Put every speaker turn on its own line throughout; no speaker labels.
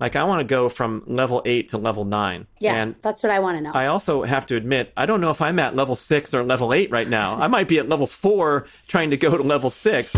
Like I want to go from level eight to level nine.
Yeah,
And
that's what I want to know.
I also have to admit, I don't know if I'm at level six or level eight right now. I might be at level four trying to go to level six.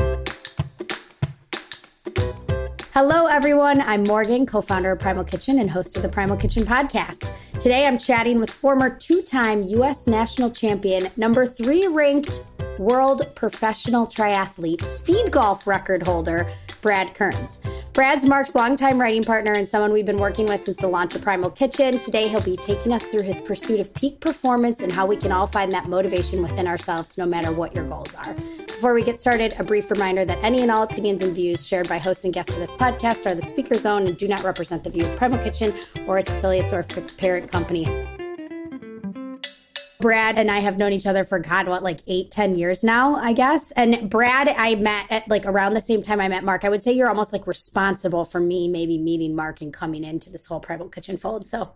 Hello, everyone. I'm Morgan, co founder of Primal Kitchen and host of the Primal Kitchen podcast. Today, I'm chatting with former two time U.S. national champion, number three ranked world professional triathlete, speed golf record holder, Brad Kearns. Brad's Mark's longtime writing partner and someone we've been working with since the launch of Primal Kitchen. Today, he'll be taking us through his pursuit of peak performance and how we can all find that motivation within ourselves, no matter what your goals are. Before we get started, a brief reminder that any and all opinions and views shared by hosts and guests of this podcast are the speaker's own and do not represent the view of Primal Kitchen or its affiliates or parent company. Brad and I have known each other for God, what, like eight, ten years now, I guess. And Brad, I met at like around the same time I met Mark. I would say you're almost like responsible for me maybe meeting Mark and coming into this whole Primal Kitchen fold. So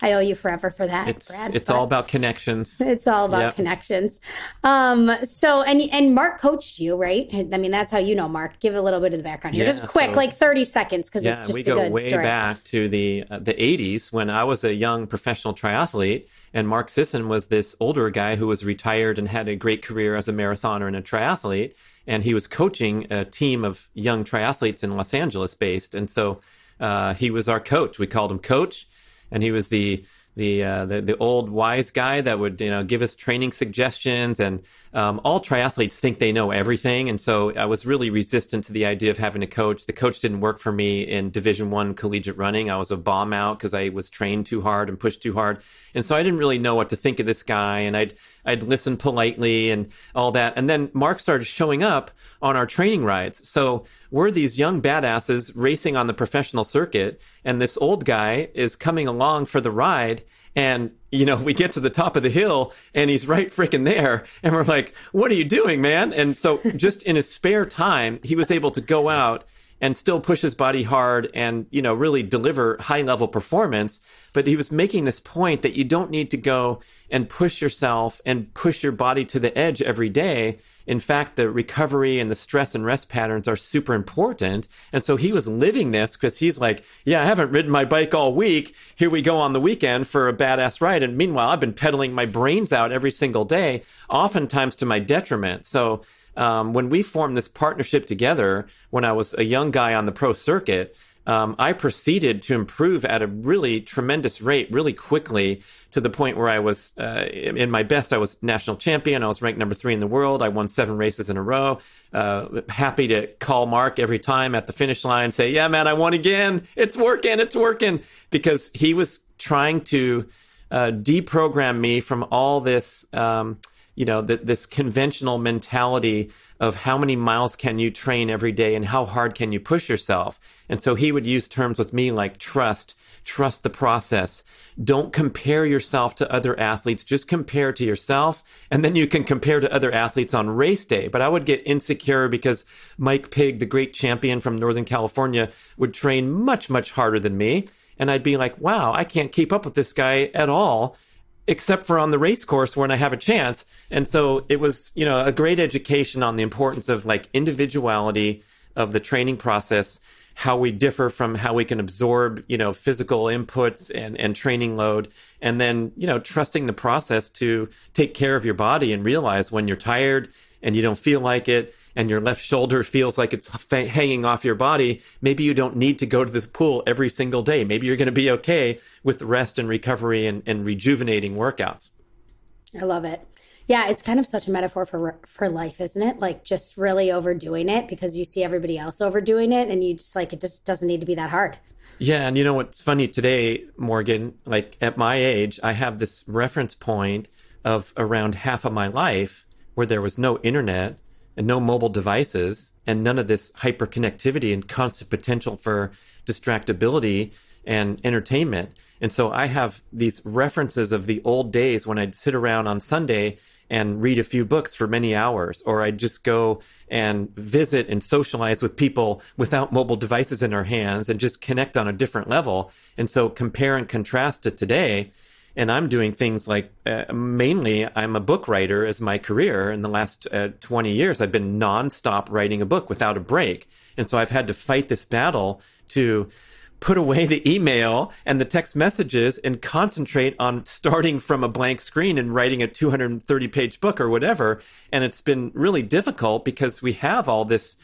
I owe you forever for that,
It's
Brad.
it's all about connections.
it's all about
Yep.
connections. Um, so and and Mark coached you, right? I mean, that's how you know Mark. Give a little bit of the background here,
Yeah,
just quick,
so-
like thirty seconds, because
Yeah,
it's just
we go
good
way
story.
back to the uh, the 80s when I was a young professional triathlete, and Mark Sisson was this older guy who was retired and had a great career as a marathoner and a triathlete, and he was coaching a team of young triathletes in Los Angeles based, and so uh, he was our coach. We called him Coach, and he was the the, uh, the the old wise guy that would you know give us training suggestions. And um, all triathletes think they know everything. And so I was really resistant to the idea of having a coach. The coach didn't work for me in division one collegiate running. I was a bomb out because I was trained too hard and pushed too hard. And so I didn't really know what to think of this guy. And I'd I'd listen politely and all that and then Mark started showing up on our training rides so we're these young badasses racing on the professional circuit and this old guy is coming along for the ride and, you know, we get to the top of the hill and he's right freaking there. And we're like, what are you doing, man? And so just in his spare time, he was able to go out and still push his body hard and, you know, really deliver high level performance. But he was making this point that you don't need to go and push yourself and push your body to the edge every day. In fact, the recovery and the stress and rest patterns are super important. And so he was living this because he's like, yeah, I haven't ridden my bike all week. Here we go on the weekend for a badass ride. And meanwhile, I've been pedaling my brains out every single day, oftentimes to my detriment. So um, when we formed this partnership together, when I was a young guy on the pro circuit, um, I proceeded to improve at a really tremendous rate, really quickly, to the point where I was uh, in my best. I was national champion. I was ranked number three in the world. I won seven races in a row. Uh, happy to call Mark every time at the finish line, say, "Yeah, man, I won again. It's working. It's working," because he was trying to uh, deprogram me from all this. Um, you know, th- this conventional mentality of how many miles can you train every day and how hard can you push yourself. And so he would use terms with me like trust, trust the process. Don't compare yourself to other athletes. Just compare to yourself. And then you can compare to other athletes on race day. But I would get insecure because Mike Pigg, the great champion from Northern California, would train much, much harder than me. And I'd be like, wow, I can't keep up with this guy at all except for on the race course when I have a chance. And so it was, you know, a great education on the importance of like individuality of the training process, how we differ from how we can absorb, you know, physical inputs and, and training load. And then, you know, trusting the process to take care of your body and realize when you're tired and you don't feel like it and your left shoulder feels like it's fa- hanging off your body, maybe you don't need to go to this pool every single day. Maybe you're going to be okay with rest and recovery and, and rejuvenating workouts.
I love it. Yeah, it's kind of such a metaphor for for life, isn't it? Like just really overdoing it because you see everybody else overdoing it, and you just like it just doesn't need to be that hard.
Yeah, and you know what's funny today, Morgan? Like at my age, I have this reference point of around half of my life where there was no internet and no mobile devices and none of this hyperconnectivity and constant potential for distractibility and entertainment. And so I have these references of the old days when I'd sit around on Sunday and read a few books for many hours, or I'd just go and visit and socialize with people without mobile devices in our hands and just connect on a different level. And so compare and contrast to today. And I'm doing things like uh, mainly I'm a book writer as my career. In the last uh, 20 years, I've been nonstop writing a book without a break. And so I've had to fight this battle to put away the email and the text messages and concentrate on starting from a blank screen and writing a 230 page book or whatever. And it's been really difficult because we have all this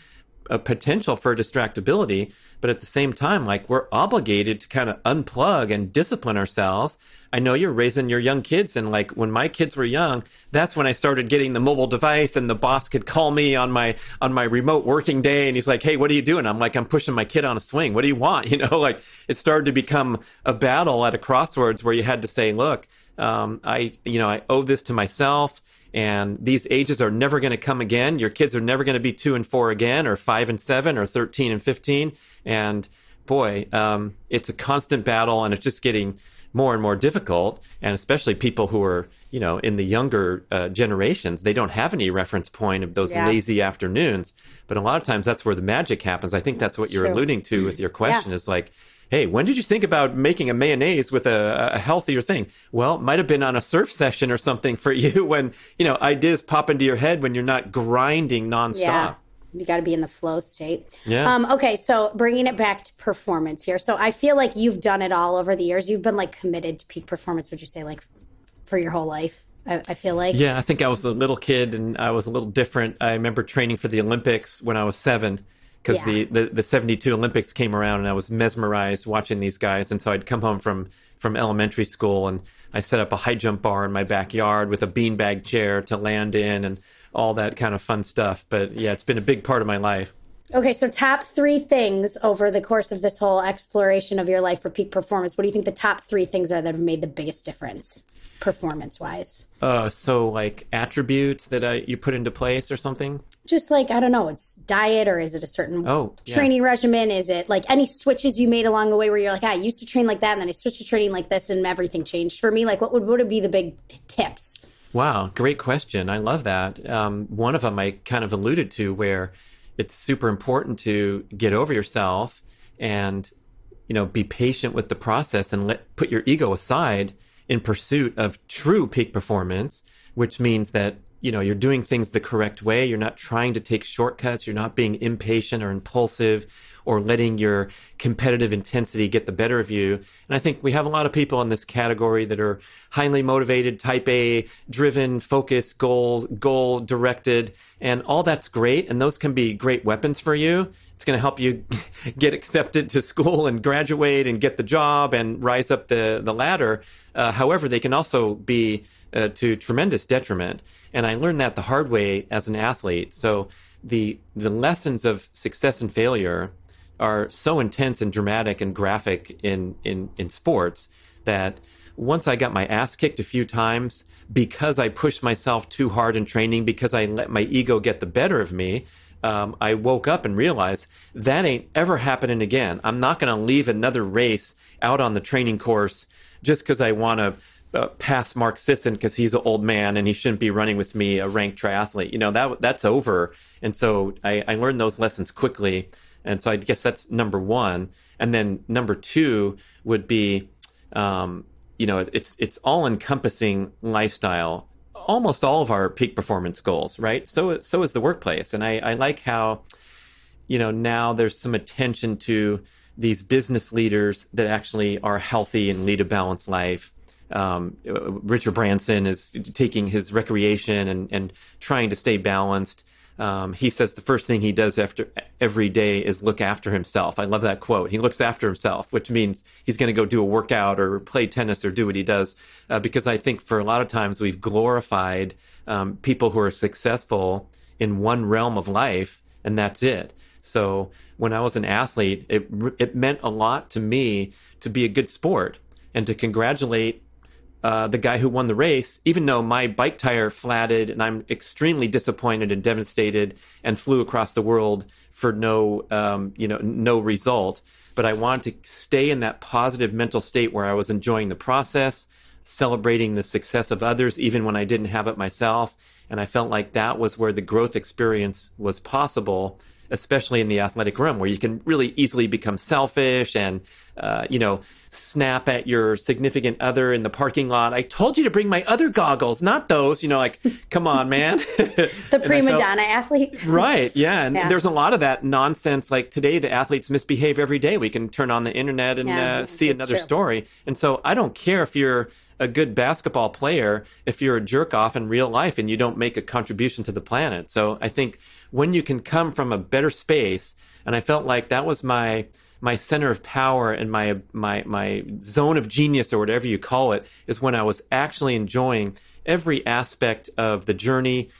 uh, potential for distractibility, but at the same time, like we're obligated to kind of unplug and discipline ourselves. I know you're raising your young kids, and like when my kids were young, that's when I started getting the mobile device, and the boss could call me on my on my remote working day, and he's like, "Hey, what are you doing?" I'm like, "I'm pushing my kid on a swing. What do you want?" You know, like it started to become a battle at a crossroads where you had to say, "Look, um, I you know I owe this to myself." And these ages are never going to come again. Your kids are never going to be two and four again, or five and seven, or 13 and 15. And boy, um, it's a constant battle and it's just getting more and more difficult. And especially people who are, you know, in the younger uh, generations, they don't have any reference point of those yeah. lazy afternoons. But a lot of times that's where the magic happens. I think that's what you're alluding to with your question yeah. is like, hey, when did you think about making a mayonnaise with a, a healthier thing? Well, might have been on a surf session or something for you when, you know, ideas pop into your head when you're not grinding nonstop. Yeah.
You got to be in the flow state.
Yeah.
Um, okay, so bringing it back to performance here. So I feel like you've done it all over the years. You've been like committed to peak performance. Would you say like for your whole life? I, I feel like.
Yeah, I think I was a little kid and I was a little different. I remember training for the Olympics when I was seven because yeah. the, the, the 72 Olympics came around and I was mesmerized watching these guys. And so I'd come home from, from elementary school and I set up a high jump bar in my backyard with a beanbag chair to land in and all that kind of fun stuff. But yeah, it's been a big part of my life.
Okay, so top three things over the course of this whole exploration of your life for peak performance. What do you think the top three things are that have made the biggest difference? Performance wise?
Uh, so like attributes that uh, you put into place or something?
Just like I don't know, it's diet or is it a certain
oh,
training yeah. regimen? Is it like any switches you made along the way where you're like, ah, I used to train like that, and then I switched to training like this, and everything changed for me? Like, what would what would be the big tips?
Wow, great question. I love that. Um, one of them I kind of alluded to where it's super important to get over yourself and you know be patient with the process and let put your ego aside in pursuit of true peak performance, which means that you know you're doing things the correct way. You're not trying to take shortcuts. You're not being impatient or impulsive or letting your competitive intensity get the better of you and i think we have a lot of people in this category that are highly motivated type a driven focused goal goal directed and all that's great and those can be great weapons for you it's going to help you get accepted to school and graduate and get the job and rise up the the ladder uh, however they can also be uh, to tremendous detriment. And I learned that the hard way as an athlete. So the the lessons of success and failure are so intense and dramatic and graphic in in in sports that once I got my ass kicked a few times because I pushed myself too hard in training, because I let my ego get the better of me, um, I woke up and realized that ain't ever happening again. I'm not going to leave another race out on the training course just because I want to uh, pass Mark Sisson because he's an old man and he shouldn't be running with me, a ranked triathlete. You know that that's over. And so I, I learned those lessons quickly. And so I guess that's number one. And then number two would be, um, you know, it's it's all encompassing lifestyle. Almost all of our peak performance goals, right? So so is the workplace. And I, I like how, you know, now there's some attention to these business leaders that actually are healthy and lead a balanced life um, Richard Branson is taking his recreation and, and trying to stay balanced. Um, he says the first thing he does after every day is look after himself. I love that quote. He looks after himself, which means he's going to go do a workout or play tennis or do what he does. Uh, because I think for a lot of times we've glorified um, people who are successful in one realm of life, and that's it. So when I was an athlete, it it meant a lot to me to be a good sport and to congratulate uh, the guy who won the race, even though my bike tire flatted and I'm extremely disappointed and devastated and flew across the world for no, um, you know, no result. But I wanted to stay in that positive mental state where I was enjoying the process, celebrating the success of others, even when I didn't have it myself. And I felt like that was where the growth experience was possible especially in the athletic room where you can really easily become selfish and, uh, you know, snap at your significant other in the parking lot. I told you to bring my other goggles, not those, you know, like, come on, man.
the prima felt, donna athlete.
right. Yeah. And yeah. there's a lot of that nonsense. Like today, the athletes misbehave every day. We can turn on the internet and yeah, uh, see another true. story. And so I don't care if you're, a good basketball player if you're a jerk off in real life and you don't make a contribution to the planet. So I think when you can come from a better space, and I felt like that was my my center of power and my my my zone of genius or whatever you call it is when I was actually enjoying every aspect of the journey,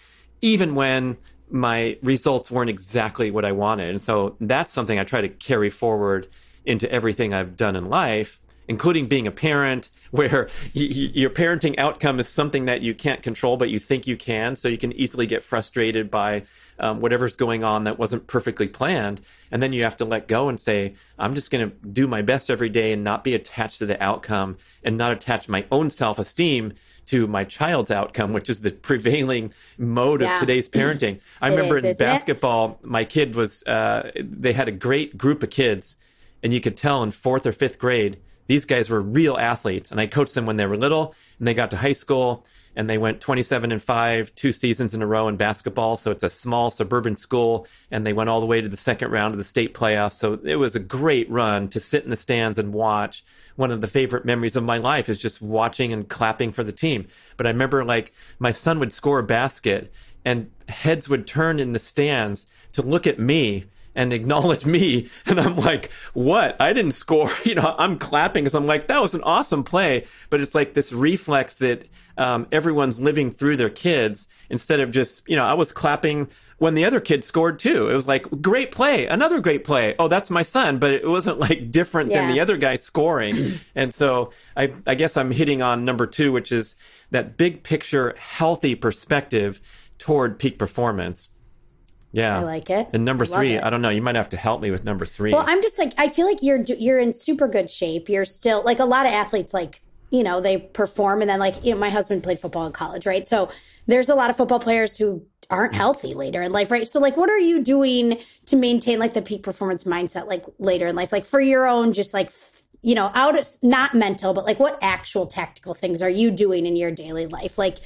even when my results weren't exactly what I wanted. And so that's something I try to carry forward into everything I've done in life including being a parent where your parenting outcome is something that you can't control, but you think you can. So you can easily get frustrated by um, whatever's going on that wasn't perfectly planned. And then you have to let go and say, I'm just going to do my best every day and not be attached to the outcome and not attach my own self esteem to my child's outcome, which is the prevailing mode yeah. of today's parenting. I remember is, in basketball, it? my kid was, uh, they had a great group of kids, and you could tell in fourth or fifth grade these guys were real athletes and I coached them when they were little and they got to high school and they went 27 and 5 two seasons in a row in basketball. So it's a small suburban school and they went all the way to the second round of the state playoffs. So it was a great run to sit in the stands and watch. One of the favorite memories of my life is just watching and clapping for the team. But i remember like my son would score a basket and heads would turn in the stands to look at me and acknowledge me. And I'm like, what? I didn't score. You know, I'm clapping because I'm like, that was an awesome play. But it's like this reflex that um, everyone's living through their kids instead of just, you know, I was clapping when the other kid scored too. It was like, great play, another great play. Oh, that's my son. But it wasn't like different yeah. than the other guy scoring. and so I, I guess I'm hitting on number two, which is that big picture, healthy perspective toward peak performance. Yeah,
I like it.
And number I three, I don't know. You might have to help me with number three.
Well, I'm just like I feel like you're you're in super good shape. You're still like a lot of athletes, like you know, they perform and then like you know, my husband played football in college, right? So there's a lot of football players who aren't mm. healthy later in life, right? So like, what are you doing to maintain like the peak performance mindset, like later in life, like for your own, just like you know, out of not mental, but like what actual tactical things are you doing in your daily life, like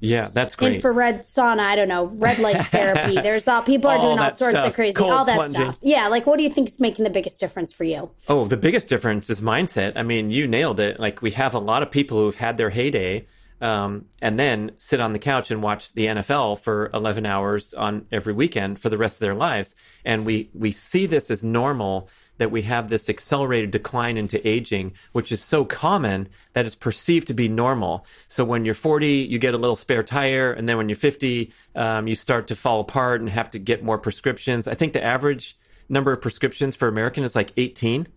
yeah, that's great.
Infrared sauna, I don't know, red light therapy. There's all people are doing all, all sorts stuff. of crazy, Cold all that plunging. stuff. Yeah, like what do you think is making the biggest difference for you?
Oh, the biggest difference is mindset. I mean, you nailed it. Like we have a lot of people who've had their heyday um, and then sit on the couch and watch the NFL for 11 hours on every weekend for the rest of their lives. And we we see this as normal that we have this accelerated decline into aging, which is so common that it's perceived to be normal. So when you're 40, you get a little spare tire, and then when you're 50, um, you start to fall apart and have to get more prescriptions. I think the average number of prescriptions for American is like 18.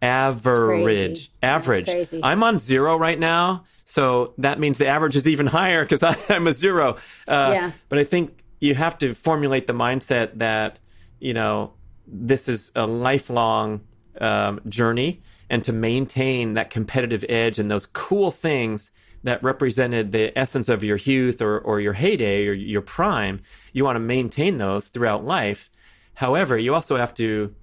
Average, average. I'm on zero right now, so that means the average is even higher because I'm a zero. Uh, yeah. But I think you have to formulate the mindset that you know this is a lifelong um, journey and to maintain that competitive edge and those cool things that represented the essence of your youth or, or your heyday or your prime, you want to maintain those throughout life. However, you also have to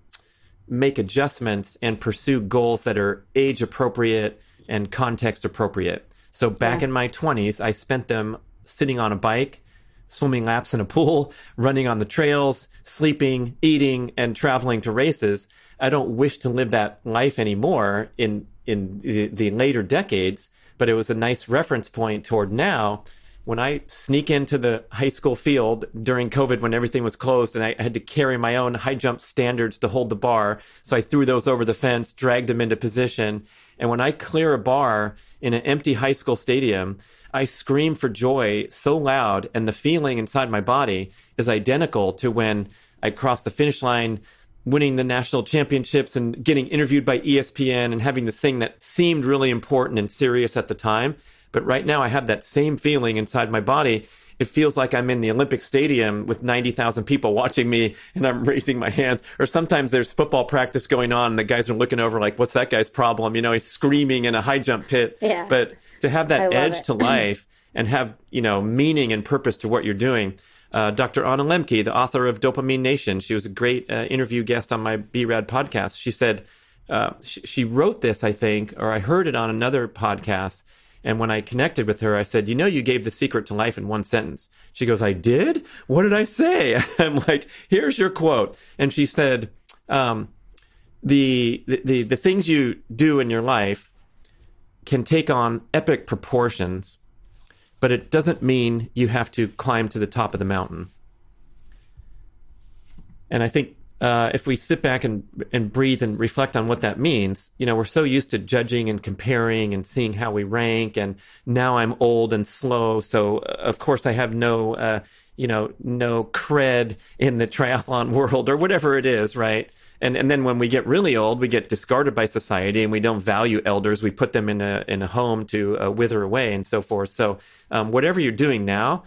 make adjustments and pursue goals that are age appropriate and context appropriate. So back yeah. in my 20s, I spent them sitting on a bike swimming laps in a pool, running on the trails, sleeping, eating, and traveling to races. I don't wish to live that life anymore in in the, the later decades, but it was a nice reference point toward now when I sneak into the high school field during COVID when everything was closed and I had to carry my own high jump standards to hold the bar. So I threw those over the fence, dragged them into position. And when I clear a bar in an empty high school stadium, I scream for joy so loud, and the feeling inside my body is identical to when I crossed the finish line, winning the national championships and getting interviewed by ESPN and having this thing that seemed really important and serious at the time. But right now, I have that same feeling inside my body. It feels like I'm in the Olympic Stadium with 90,000 people watching me and I'm raising my hands. Or sometimes there's football practice going on and the guys are looking over like, what's that guy's problem? You know, he's screaming in a high jump pit. Yeah. But to have that edge to life and have you know meaning and purpose to what you're doing uh, Dr. Anna Lembke, the author of Dopamine Nation. She was a great uh, interview guest on my BRAD podcast. She said, uh, she, she wrote this, I think, or I heard it on another podcast. And when I connected with her, I said, You know, you gave the secret to life in one sentence. She goes, I did? What did I say? I'm like, Here's your quote. And she said, um, the, the, the things you do in your life can take on epic proportions, but it doesn't mean you have to climb to the top of the mountain. And I think uh, if we sit back and and breathe and reflect on what that means, you know, we're so used to judging and comparing and seeing how we rank. And now I'm old and slow, so uh, of course I have no, uh, you know, no cred in the triathlon world or whatever it is, right? And and then when we get really old, we get discarded by society, and we don't value elders. We put them in a in a home to uh, wither away and so forth. So um, whatever you're doing now,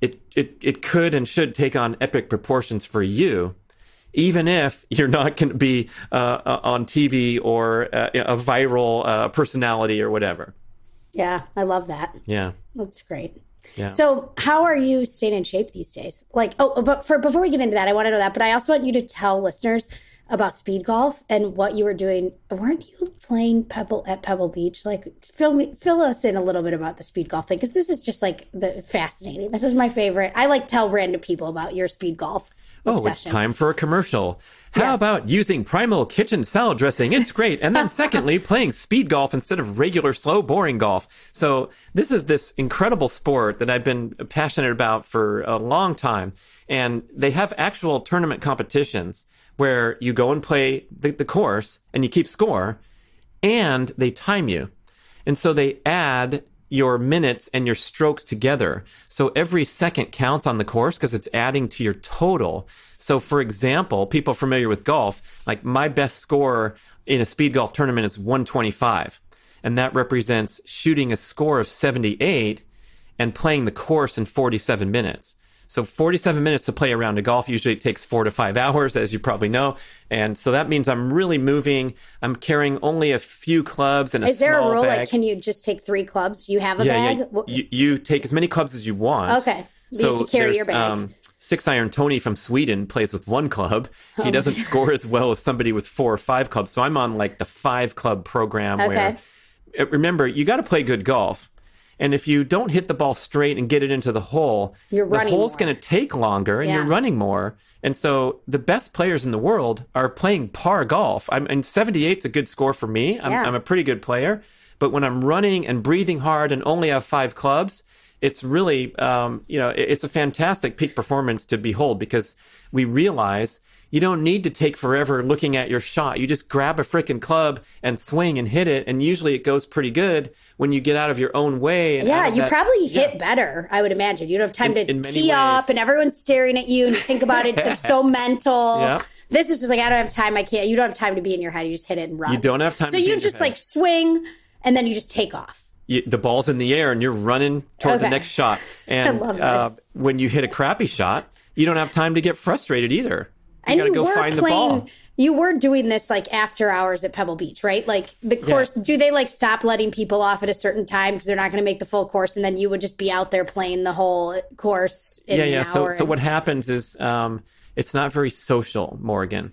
it it it could and should take on epic proportions for you even if you're not going to be uh, uh on TV or uh, a viral uh, personality or whatever.
Yeah, I love that.
Yeah,
that's great. Yeah. So, how are you staying in shape these days? Like, oh, but for before we get into that, I want to know that. But I also want you to tell listeners about speed golf and what you were doing. Weren't you playing Pebble at Pebble Beach? Like, fill me, fill us in a little bit about the speed golf thing because this is just like the fascinating. This is my favorite. I like tell random people about your speed golf.
Oh, it's time for a commercial. How yes. about using Primal Kitchen salad dressing? It's great. And then secondly, playing speed golf instead of regular slow boring golf. So this is this incredible sport that I've been passionate about for a long time. And they have actual tournament competitions where you go and play the, the course and you keep score and they time you. And so they add your minutes and your strokes together. So every second counts on the course because it's adding to your total. So for example, people familiar with golf, like my best score in a speed golf tournament is 125. And that represents shooting a score of 78 and playing the course in 47 minutes. So 47 minutes to play around a round of golf. Usually it takes four to five hours, as you probably know. And so that means I'm really moving. I'm carrying only a few clubs and a
Is there
a
rule
bag.
like can you just take three clubs? Do you have a
yeah,
bag?
Yeah. You, you, take as many clubs as you want.
Okay. You so have to carry your bag. Um,
Six Iron Tony from Sweden plays with one club. Oh. He doesn't score as well as somebody with four or five clubs. So I'm on like the five club program okay. where uh, remember, you got to play good golf. And if you don't hit the ball straight and get it into the hole,
you're
the hole's going to take longer and
yeah.
you're running more. And so the best players in the world are playing par golf. I'm and 78 is a good score for me. I'm,
yeah.
I'm a pretty good player. But when I'm running and breathing hard and only have five clubs, it's really, um, you know, it's a fantastic peak performance to behold because we realize you don't need to take forever looking at your shot. You just grab a freaking club and swing and hit it. And usually it goes pretty good when you get out of your own way.
yeah, you
that,
probably hit yeah. better, I would imagine. You don't have time in, to in tee up and everyone's staring at you and you think about it. It's so mental.
Yeah.
This is just like, I don't have time. I can't. You don't have time to be in your head. You just hit it and run.
You don't have time.
So you just like swing and then you just take off.
You, the ball's in the air and you're running toward okay. the next shot. And uh, when you hit a crappy shot, you don't have time to get frustrated either. You and got to go find playing, the ball.
You were doing this like after hours at Pebble Beach, right? Like the course, yeah. do they like stop letting people off at a certain time because they're not going to make the full course, and then you would just be out there playing the whole course? yeah, yeah.
So, so what happens is um, it's not very social, Morgan,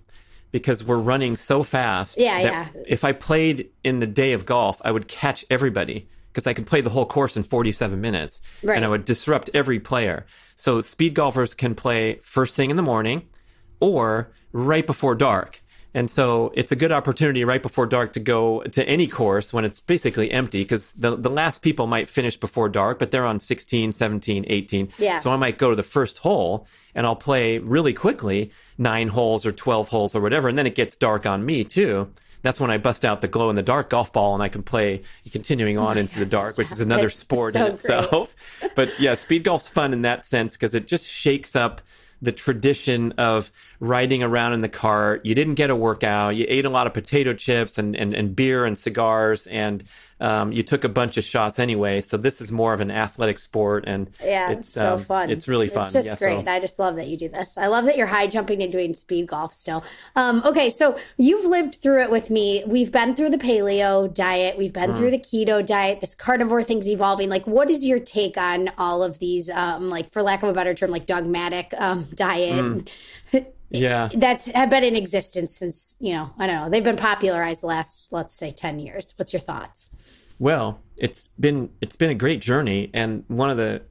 because we're running so fast.
Yeah, yeah.
If I played in the day of golf, I would catch everybody because I could play the whole course in 47 minutes,
right.
and I would disrupt every player. So speed golfers can play first thing in the morning or right before dark. And so it's a good opportunity right before dark to go to any course when it's basically empty because the, the last people might finish before dark, but they're on 16, 17, 18.
Yeah.
So I might go to the first hole and I'll play really quickly nine holes or 12 holes or whatever. And then it gets dark on me too. That's when I bust out the glow in the dark golf ball and I can play continuing on into the dark, which is another sport
so
in itself. but yeah, speed golf's fun in that sense because it just shakes up the tradition of riding around in the car. You didn't get a workout. You ate a lot of potato chips and, and, and beer and cigars, and um, you took a bunch of shots anyway. So this is more of an athletic sport, and
yeah, it's so um, fun.
It's really fun.
It's just
yeah,
great. So. I just love that you do this. I love that you're high jumping and doing speed golf still. Um, okay, so you've lived through it with me. We've been through the paleo diet. We've been mm. through the keto diet. This carnivore thing's evolving. Like, what is your take on all of these? Um, like, for lack of a better term, like dogmatic um, diet. Mm.
yeah
that's have been in existence since you know i don't know they've been popularized the last let's say 10 years what's your thoughts
well it's been it's been a great journey and one of the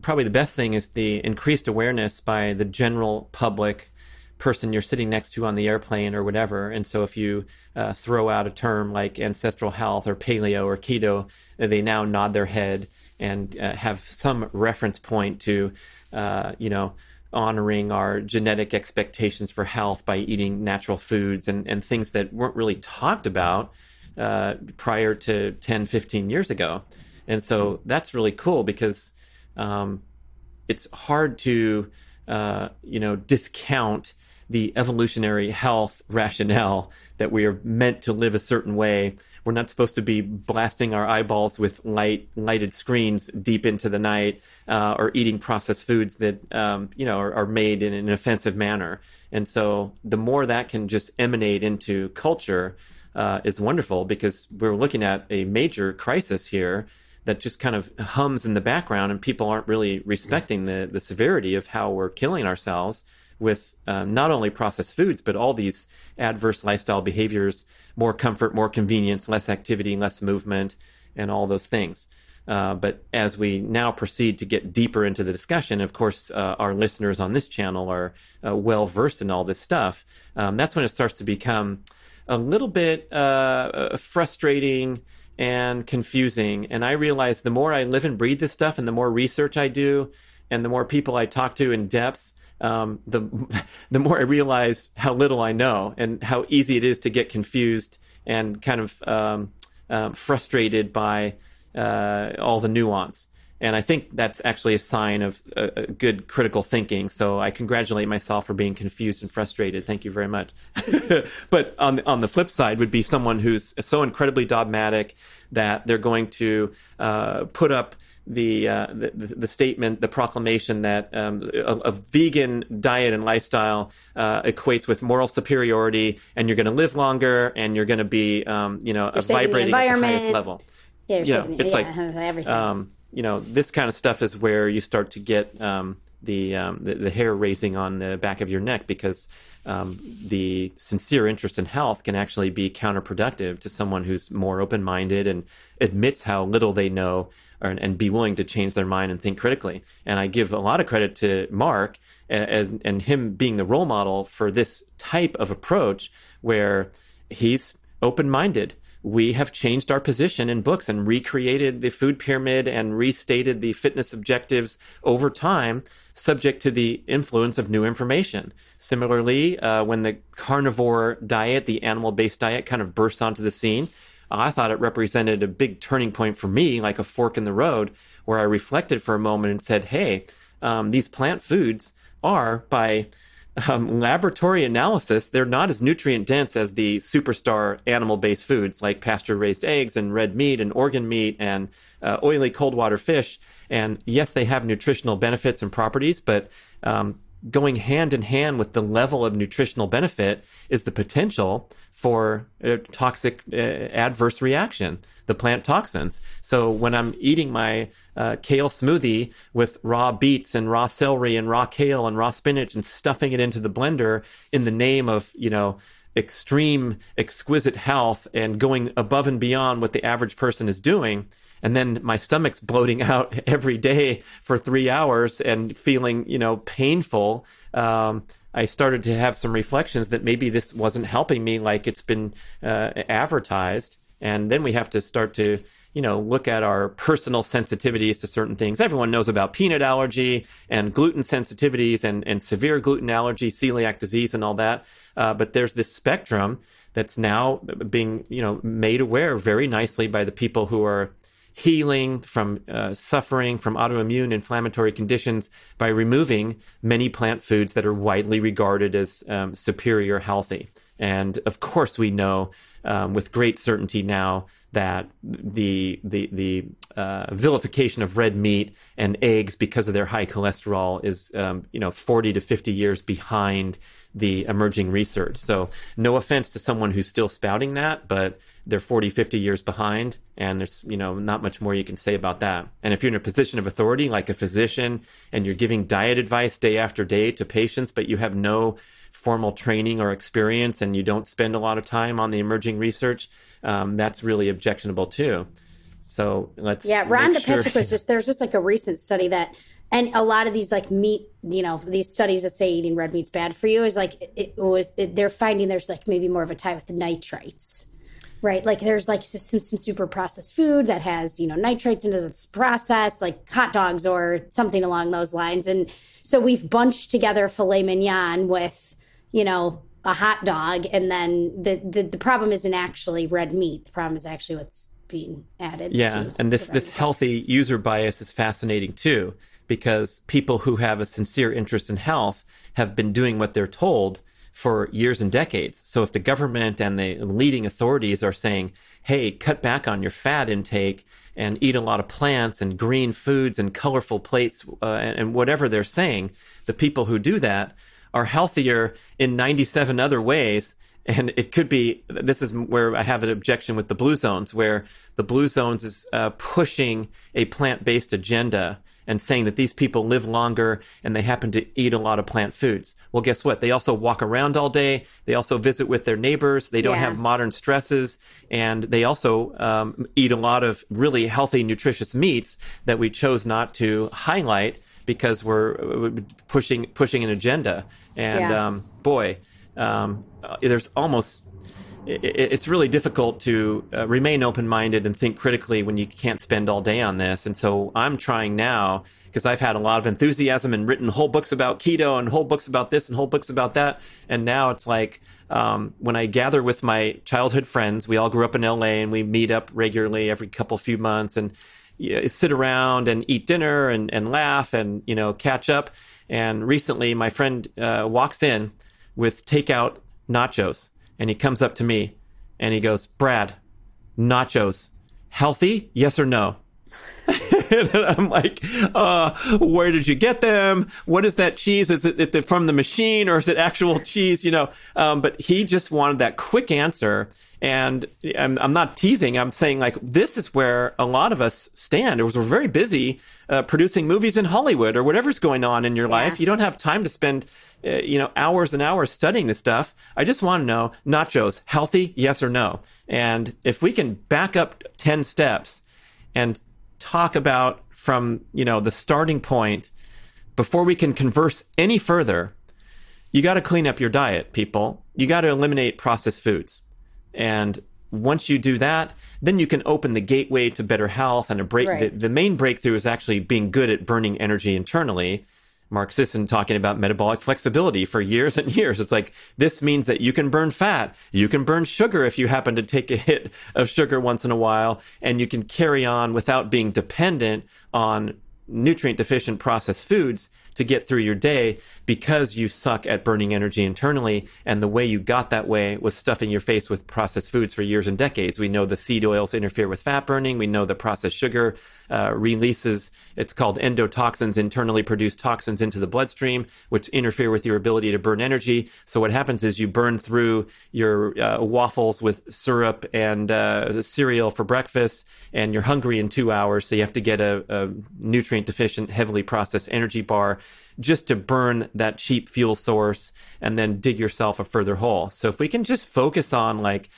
probably the best thing is the increased awareness by the general public person you're sitting next to on the airplane or whatever. And so if you uh, throw out a term like ancestral health or paleo or keto they now nod their head and uh, have some reference point to uh, you know honoring our genetic expectations for health by eating natural foods and, and things that weren't really talked about uh, prior to 10, 15 years ago. And so that's really cool because um, it's hard to, uh, you know, discount the evolutionary health rationale that we are meant to live a certain way. We're not supposed to be blasting our eyeballs with light lighted screens deep into the night, uh, or eating processed foods that um, you know are, are, made in an offensive manner. And so, the more that can just emanate into culture uh, is wonderful because we're looking at a major crisis here that just kind of hums in the background, and people aren't really respecting the the severity of how we're killing ourselves with um, not only processed foods, but all these adverse lifestyle behaviors more comfort, more convenience, less activity, less movement, and all those things. Uh, but as we now proceed to get deeper into the discussion, of course, uh, our listeners on this channel are uh, well versed in all this stuff. Um, that's when it starts to become a little bit uh, frustrating and confusing. And I realize the more I live and breathe this stuff, and the more research I do, and the more people I talk to in depth, um, the the more I realize how little I know and how easy it is to get confused and kind of um, uh, frustrated by uh, all the nuance. And I think that's actually a sign of a, a good critical thinking. So I congratulate myself for being confused and frustrated. Thank you very much. but on the, on the flip side would be someone who's so incredibly dogmatic that they're going to uh, put up the, uh, the, the statement, the proclamation that um, a, a, vegan diet and lifestyle uh, equates with moral superiority, and you're going to live longer, and you're going to be, um, you know, vibrating at the highest level.
Yeah,
you
know,
it's
yeah,
like
everything.
Um, you know, this kind of stuff is where you start to get um, the, um, the, the hair raising on the back of your neck because um, the sincere interest in health can actually be counterproductive to someone who's more open minded and admits how little they know or, and be willing to change their mind and think critically. And I give a lot of credit to Mark as, and him being the role model for this type of approach where he's open minded we have changed our position in books and recreated the food pyramid and restated the fitness objectives over time, subject to the influence of new information. Similarly, uh, when the carnivore diet, the animal based diet, kind of burst onto the scene, I thought it represented a big turning point for me, like a fork in the road, where I reflected for a moment and said, hey, um, these plant foods are, by um, laboratory analysis, they're not as nutrient dense as the superstar animal based foods like pasture raised eggs and red meat and organ meat and uh, oily cold water fish. And yes, they have nutritional benefits and properties, but um, going hand in hand with the level of nutritional benefit is the potential for a toxic uh, adverse reaction, the plant toxins. So when I'm eating my uh, kale smoothie with raw beets and raw celery and raw kale and raw spinach and stuffing it into the blender in the name of, you know, extreme, exquisite health and going above and beyond what the average person is doing, and then my stomach's bloating out every day for three hours and feeling, you know, painful. Um, I started to have some reflections that maybe this wasn't helping me like it's been uh, advertised. And then we have to start to, you know, look at our personal sensitivities to certain things. Everyone knows about peanut allergy and gluten sensitivities and, and severe gluten allergy, celiac disease, and all that. Uh, but there's this spectrum that's now being, you know, made aware very nicely by the people who are healing, from uh, suffering from autoimmune inflammatory conditions by removing many plant foods that are widely regarded as um, superior healthy. And of course, we know um, with great certainty now that the the the uh, vilification of red meat and eggs because of their high cholesterol is um, you know 40 to 50 years behind the emerging research. So no offense to someone who's still spouting that, but they're 40, 50 years behind and there's, you know, not much more you can say about that. And if you're in a position of authority like a physician and you're giving diet advice day after day to patients, but you have no formal training or experience and you don't spend a lot of time on the emerging research, um, that's really objectionable too. So let's
yeah. Rhonda sure. Was just there's just like a recent study that and a lot of these like meat you know these studies that say eating red meat's bad for you is like it, was it, they're finding there's like maybe more of a tie with the nitrates right like there's like some, some super processed food that has you know nitrates into its process like hot dogs or something along those lines and so we've bunched together filet mignon with you know a hot dog and then the the, the problem isn't actually red meat the problem is actually what's being added
yeah and this this healthy user bias is fascinating too because people who have a sincere interest in health have been doing what they're told for years and decades. So if the government and the leading authorities are saying, hey, cut back on your fat intake and eat a lot of plants and green foods and colorful plates uh, and, and whatever they're saying, the people who do that are healthier in 97 other ways and it could be this is where I have an objection with the blue zones, where the blue zones is uh, pushing a plant based agenda and saying that these people live longer and they happen to eat a lot of plant foods. Well, guess what? They also walk around all day. They also visit with their neighbors. They don't yeah. have modern stresses. And they also um, eat a lot of really healthy, nutritious meats that we chose not to highlight because we're pushing pushing an agenda. And yeah. um, boy, um, there's almost it's really difficult to uh, remain open minded and think critically when you can't spend all day on this. And so I'm trying now because I've had a lot of enthusiasm and written whole books about keto and whole books about this and whole books about that. And now it's like um, when I gather with my childhood friends, we all grew up in LA and we meet up regularly every couple few months and you know, sit around and eat dinner and, and laugh and you know catch up. And recently, my friend uh, walks in with takeout nachos and he comes up to me and he goes, Brad, nachos, healthy? Yes or no? and I'm like, uh, where did you get them? What is that cheese? Is it, from the machine or is it actual cheese? You know, um, but he just wanted that quick answer. And I'm, I'm, not teasing. I'm saying like this is where a lot of us stand. It was we're very busy uh, producing movies in Hollywood or whatever's going on in your yeah. life. You don't have time to spend uh, you know, hours and hours studying this stuff. I just want to know nachos, healthy, yes or no? And if we can back up 10 steps and talk about from, you know, the starting point before we can converse any further, you got to clean up your diet, people. You got to eliminate processed foods. And once you do that, then you can open the gateway to better health and a break. Right. The, the main breakthrough is actually being good at burning energy internally Mark Sisson talking about metabolic flexibility for years and years. It's like, this means that you can burn fat. You can burn sugar if you happen to take a hit of sugar once in a while, and you can carry on without being dependent on nutrient deficient processed foods to get through your day because you suck at burning energy internally. And the way you got that way was stuffing your face with processed foods for years and decades. We know the seed oils interfere with fat burning. We know the processed sugar uh, releases, it's called endotoxins, internally produced toxins into the bloodstream, which interfere with your ability to burn energy. So what happens is you burn through your uh, waffles with syrup and uh, cereal for breakfast, and you're hungry in two hours. So you have to get a, a nutrient deficient, heavily processed energy bar just to burn that cheap fuel source and then dig yourself a further hole. So if we can just focus on like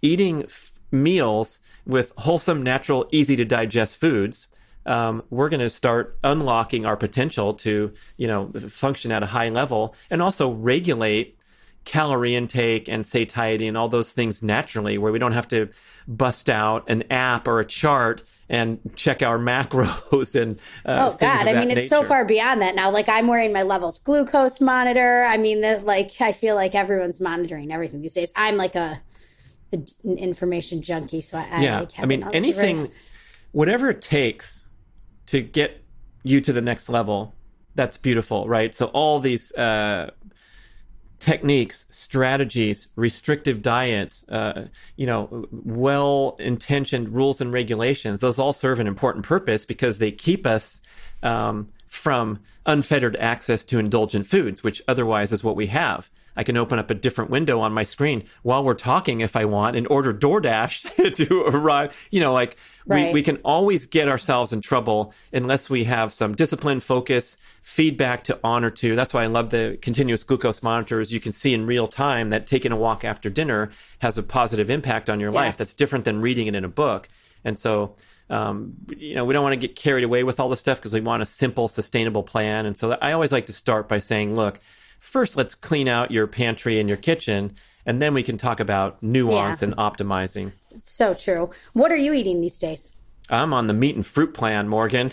eating f- meals with wholesome, natural, easy to digest foods, um, we're going to start unlocking our potential to, you know, function at a high level and also regulate calorie intake and satiety and all those things naturally where we don't have to bust out an app or a chart and check our macros and uh,
oh god. i mean it's nature. so far beyond that now. Like i'm wearing my levels glucose monitor. I mean the, like i feel like everyone's monitoring everything these days. I'm like a, a an information junkie so i
yeah.
I,
I mean anything whatever it takes to get you to the next level, that's beautiful, right? So all these uh, techniques, strategies, restrictive diets, uh, you know, well-intentioned rules and regulations, those all serve an important purpose because they keep us um, from unfettered access to indulgent foods, which otherwise is what we have. I can open up a different window on my screen while we're talking if I want and order DoorDash to arrive. You know, like right. we, we can always get ourselves in trouble unless we have some discipline, focus, feedback to honor to. That's why I love the continuous glucose monitors. You can see in real time that taking a walk after dinner has a positive impact on your yeah. life. That's different than reading it in a book. And so, um, you know, we don't want to get carried away with all this stuff because we want a simple, sustainable plan. And so I always like to start by saying, look, first let's clean out your pantry and your kitchen and then we can talk about nuance yeah. and optimizing.
So true. What are you eating these days?
I'm on the meat and fruit plan morgan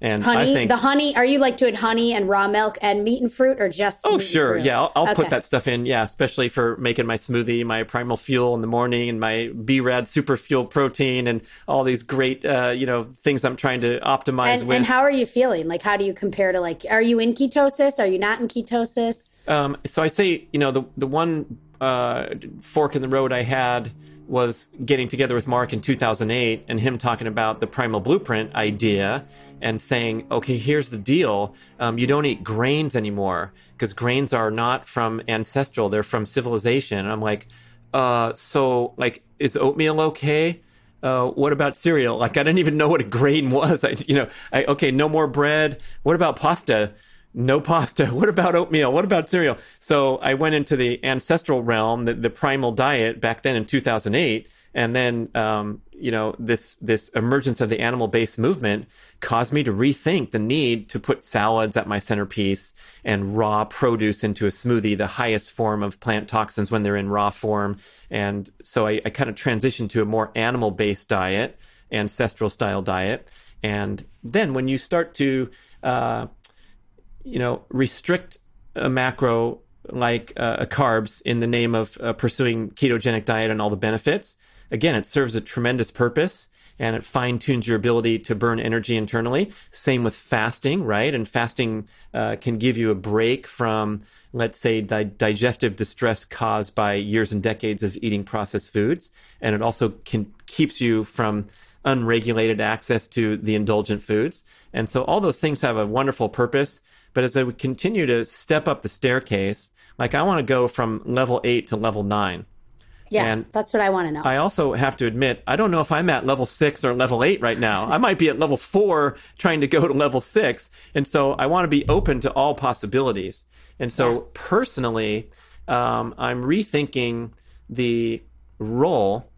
and
honey,
think,
the honey, are you like doing honey and raw milk and meat and fruit or just?
Oh, sure. Yeah. I'll, I'll okay. put that stuff in. Yeah. Especially for making my smoothie, my primal fuel in the morning and my B-Rad super fuel protein and all these great, uh, you know, things I'm trying to optimize
and,
with.
And how are you feeling? Like, how do you compare to like, are you in ketosis? Are you not in ketosis?
Um, so I say, you know, the, the one, uh, fork in the road I had, was getting together with Mark in 2008 and him talking about the primal blueprint idea and saying, okay, here's the deal. Um, you don't eat grains anymore because grains are not from ancestral. They're from civilization. And I'm like, uh, so like, is oatmeal okay? Uh, what about cereal? Like, I didn't even know what a grain was. I, you know, I, okay, no more bread. What about pasta? No pasta. What about oatmeal? What about cereal? So I went into the ancestral realm, the, the primal diet back then in 2008. And then, um, you know, this, this emergence of the animal based movement caused me to rethink the need to put salads at my centerpiece and raw produce into a smoothie, the highest form of plant toxins when they're in raw form. And so I, I kind of transitioned to a more animal based diet, ancestral style diet. And then when you start to, uh, you know, restrict a macro like uh, carbs in the name of uh, pursuing ketogenic diet and all the benefits. Again, it serves a tremendous purpose and it fine tunes your ability to burn energy internally. Same with fasting, right? And fasting uh, can give you a break from, let's say, the digestive distress caused by years and decades of eating processed foods. And it also can keeps you from unregulated access to the indulgent foods. And so all those things have a wonderful purpose. But as I would continue to step up the staircase, like I want to go from level eight to level nine.
Yeah, and that's what I want to know.
I also have to admit, I don't know if I'm at level six or level eight right now. I might be at level four trying to go to level six. And so I want to be open to all possibilities. And so yeah. personally, um, I'm rethinking the role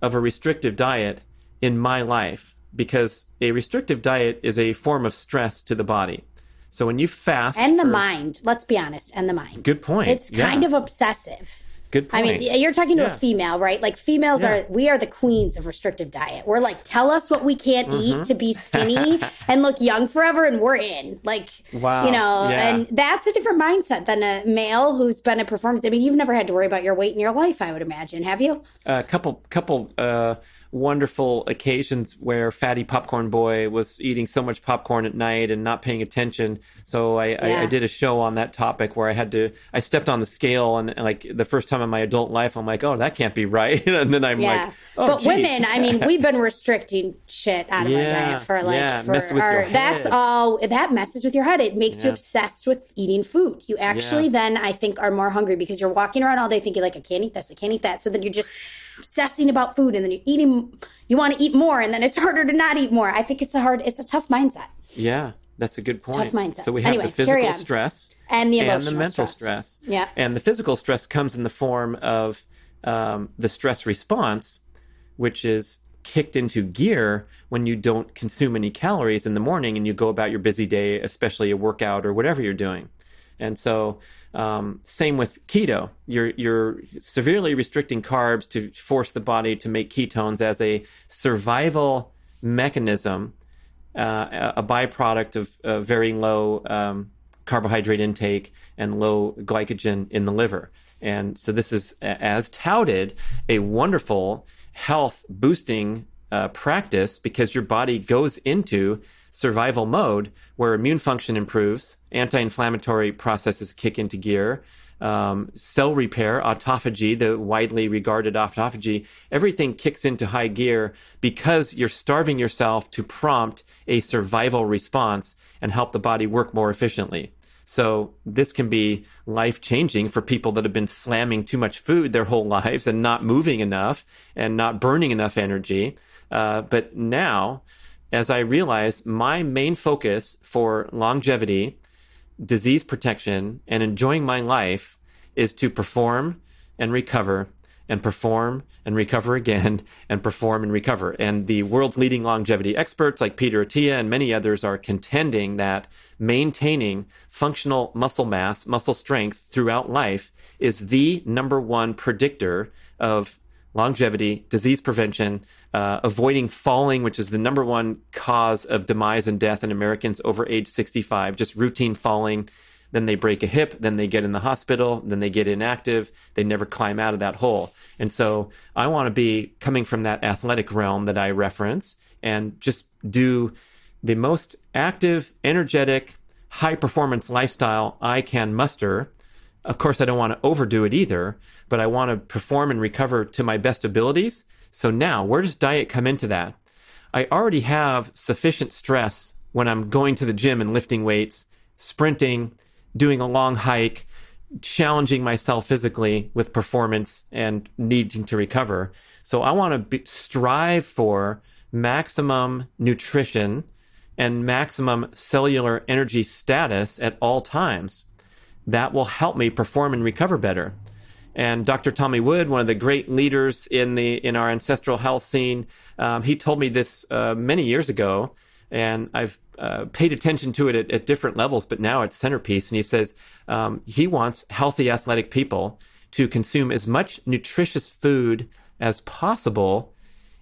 of a restrictive diet in my life because a restrictive diet is a form of stress to the body. So when you fast
and the for, mind, let's be honest, and the mind.
Good point.
It's kind yeah. of obsessive.
Good point.
I mean, you're talking to yeah. a female, right? Like females yeah. are we are the queens of restrictive diet. We're like, tell us what we can't mm-hmm. eat to be skinny and look young forever, and we're in. Like, wow. you know, yeah. and that's a different mindset than a male who's been a performance. I mean, you've never had to worry about your weight in your life, I would imagine, have you?
A uh, couple, couple. uh wonderful occasions where Fatty Popcorn Boy was eating so much popcorn at night and not paying attention. So I, yeah. I, I, did a show on that topic where I had to, I stepped on the scale and, and, like the first time in my adult life, I'm like, oh, that can't be right. and then I'm yeah. like, oh,
but
geez.
women, I mean, we've been restricting shit out of yeah, our diet for like, yeah, for our, that's all, that messes with your head. It makes you obsessed with eating food. You actually then, I think, are more hungry because you're walking around all day thinking like, I can't eat this, I can't eat that. So then you're just, obsessing about food and then you're eating you want to eat more and then it's harder to not eat more. I think it's a hard it's a tough mindset.
Yeah that's a good point
tough mindset.
So we have
anyway,
the physical stress
and the, and
the mental
stress.
stress.
yeah.
And the physical stress comes in the form of um, the stress response which is kicked into gear when you don't consume any calories in the morning and you go about your busy day especially a workout or whatever you're doing. And so um, same with keto. You're you're severely restricting carbs to force the body to make ketones as a survival mechanism, uh, a byproduct of uh, very low um, carbohydrate intake and low glycogen in the liver. And so this is, as touted, a wonderful health boosting uh, practice because your body goes into survival mode where immune function improves, anti-inflammatory processes kick into gear, um, cell repair, autophagy, the widely regarded autophagy, everything kicks into high gear because you're starving yourself to prompt a survival response and help the body work more efficiently. So this can be life changing for people that have been slamming too much food their whole lives and not moving enough and not burning enough energy. Uh, but now, as I realize my main focus for longevity disease protection and enjoying my life is to perform and recover and perform and recover again and perform and recover. And the world's leading longevity experts like Peter Attia and many others are contending that maintaining functional muscle mass, muscle strength throughout life is the number one predictor of longevity, disease prevention, uh, avoiding falling, which is the number one cause of demise and death in Americans over age 65, just routine falling. Then they break a hip, then they get in the hospital, then they get inactive, they never climb out of that hole. And so I want to be coming from that athletic realm that I reference and just do the most active, energetic, high performance lifestyle I can muster. Of course, I don't want to overdo it either, but I want to perform and recover to my best abilities so now, where does diet come into that? I already have sufficient stress when I'm going to the gym and lifting weights, sprinting, doing a long hike, challenging myself physically with performance and needing to recover. So I want to strive for maximum nutrition and maximum cellular energy status at all times. That will help me perform and recover better. And Dr. Tommy Wood, one of the great leaders in the in our ancestral health scene, um, he told me this uh, many years ago, and I've uh, paid attention to it at, at, different levels, but now it's centerpiece. And he says um, he wants healthy, athletic people to consume as much nutritious food as possible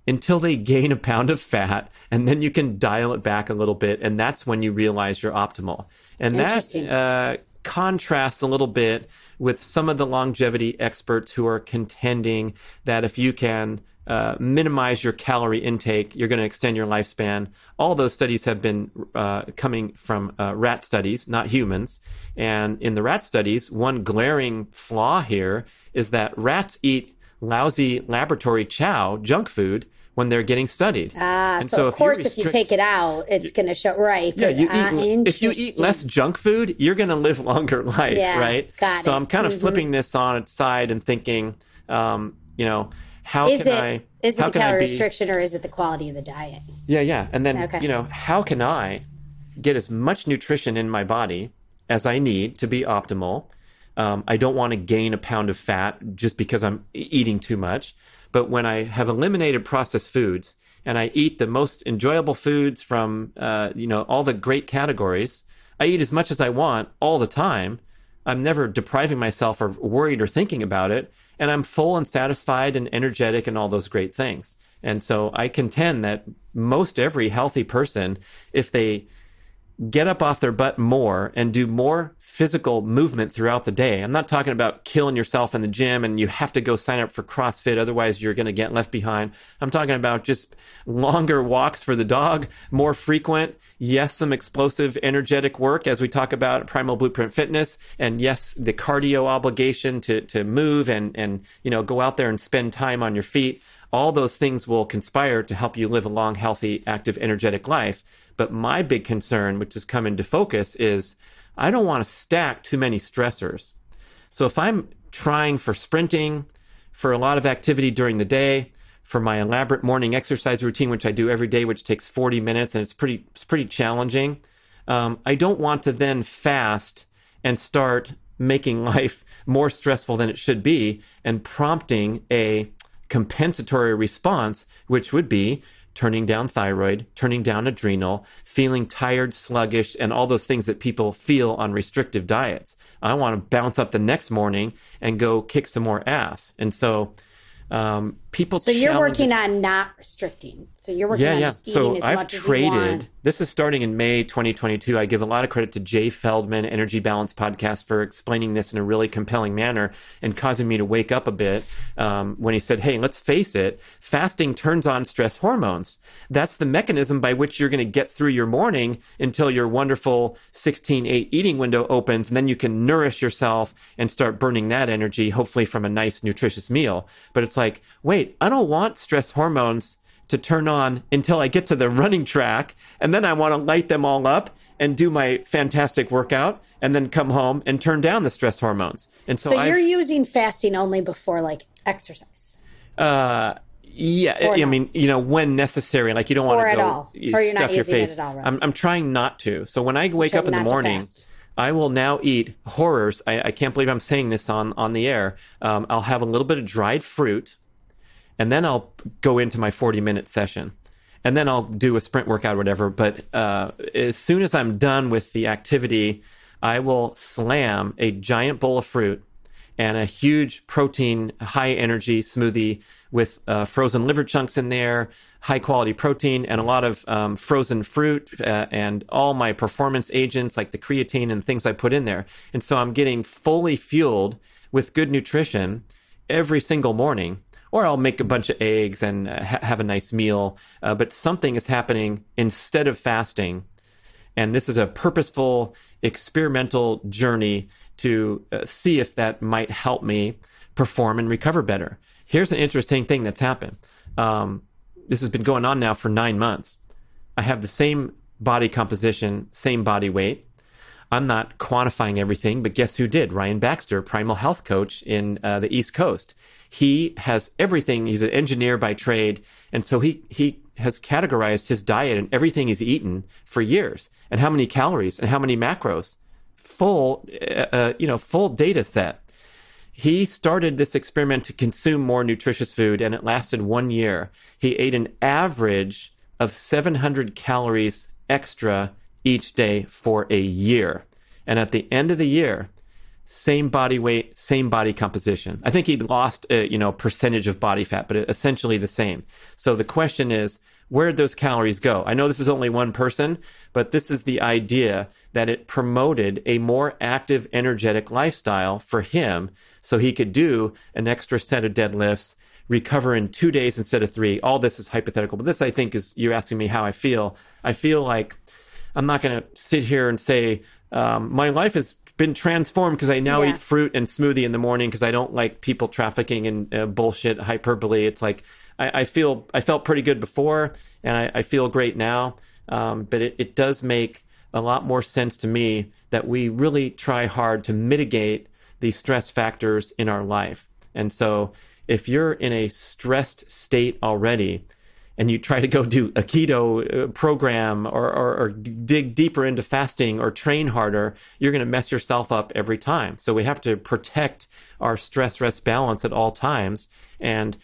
until they gain a pound of fat, and then you can dial it back a little bit, and that's when you realize you're optimal. And that uh, contrasts a little bit with some of the longevity experts who are contending that if you can uh, minimize your calorie intake, you're going to extend your lifespan. All those studies have been uh, coming from uh, rat studies, not humans. And in the rat studies, one glaring flaw here is that rats eat lousy laboratory chow, junk food, when they're getting studied.
Ah, so, so, of if course, restrict, if you take it out, it's going to show right.
Yeah, you uh, if you eat less junk food, you're going to live longer life, yeah, right?
Got
so
it.
I'm kind of mm-hmm. flipping this on its side and thinking, um, you know, how
is
can
it,
I?
Is it the calorie restriction or is it the quality of the diet?
Yeah, yeah, and then okay. you know, how can I get as much nutrition in my body as I need to be optimal? Um, I don't want to gain a pound of fat just because I'm eating too much. But when I have eliminated processed foods and I eat the most enjoyable foods from, uh, you know, all the great categories, I eat as much as I want all the time. I'm never depriving myself or worried or thinking about it. And I'm full and satisfied and energetic and all those great things. And so I contend that most every healthy person, if they get up off their butt more and do more physical movement throughout the day. I'm not talking about killing yourself in the gym and you have to go sign up for CrossFit, otherwise you're going to get left behind. I'm talking about just longer walks for the dog, more frequent. Yes, some explosive, energetic work as we talk about Primal Blueprint Fitness. And yes, the cardio obligation to, to move and, and, you know, go out there and spend time on your feet. All those things will conspire to help you live a long, healthy, active, energetic life. But my big concern, which has come into focus, is I don't want to stack too many stressors. So if I'm trying for sprinting, for a lot of activity during the day, for my elaborate morning exercise routine, which I do every day, which takes 40 minutes and it's pretty, it's pretty challenging. Um, I don't want to then fast and start making life more stressful than it should be and prompting a compensatory response, which would be turning down thyroid, turning down adrenal, feeling tired, sluggish, and all those things that people feel on restrictive diets. I want to bounce up the next morning and go kick some more ass. And so, um, people.
So you're working on not restricting. So you're working
yeah,
on
yeah.
just eating
so I've traded
as you want.
This is starting in May 2022. I give a lot of credit to Jay Feldman, Energy Balance Podcast, for explaining this in a really compelling manner and causing me to wake up a bit um, when he said, Hey, let's face it, fasting turns on stress hormones. That's the mechanism by which you're going to get through your morning until your wonderful 16 8 eating window opens. And then you can nourish yourself and start burning that energy, hopefully from a nice, nutritious meal. But it's like, wait, I don't want stress hormones to turn on until I get to the running track. And then I want to light them all up and do my fantastic workout and then come home and turn down the stress hormones. And so,
so you're I've, using fasting only before like exercise.
Uh, yeah, I mean, you know, when necessary, like you don't want to go
all. Or you're stuff your face. All, right?
I'm, I'm trying not to. So when I wake up in the morning, I will now eat horrors. I, I, can't believe I'm saying this on on the air. Um, I'll have a little bit of dried fruit and then I'll go into my 40 minute session. And then I'll do a sprint workout or whatever. But uh, as soon as I'm done with the activity, I will slam a giant bowl of fruit and a huge protein, high energy smoothie with uh, frozen liver chunks in there, high quality protein, and a lot of um, frozen fruit uh, and all my performance agents like the creatine and things I put in there. And so I'm getting fully fueled with good nutrition every single morning or I'll make a bunch of eggs and uh, ha- have a nice meal. Uh, but something is happening instead of fasting. And this is a purposeful experimental journey to uh, see if that might help me perform and recover better. Here's an interesting thing that's happened. Um, this has been going on now for nine months. I have the same body composition, same body weight. I'm not quantifying everything, but guess who did? Ryan Baxter, primal health coach in uh, the East Coast. He has everything. He's an engineer by trade. And so he, he has categorized his diet and everything he's eaten for years and how many calories and how many macros. Full, uh, uh, you know, full data set. He started this experiment to consume more nutritious food and it lasted one year. He ate an average of 700 calories extra each day for a year. And at the end of the year, same body weight, same body composition. I think he'd lost, a, you know, percentage of body fat, but essentially the same. So the question is, where did those calories go? I know this is only one person, but this is the idea that it promoted a more active, energetic lifestyle for him so he could do an extra set of deadlifts, recover in two days instead of three. All this is hypothetical, but this I think is, you're asking me how I feel. I feel like I'm not going to sit here and say, um, my life has been transformed because I now yeah. eat fruit and smoothie in the morning because I don't like people trafficking and uh, bullshit hyperbole. It's like I, I, feel I felt pretty good before and I, I feel great now. Um, but it, it does make a lot more sense to me that we really try hard to mitigate the stress factors in our life. And so if you're in a stressed state already, and you try to go do a keto uh, program or, or, or dig deeper into fasting or train harder, you're going to mess yourself up every time. So we have to protect our stress rest balance at all times. And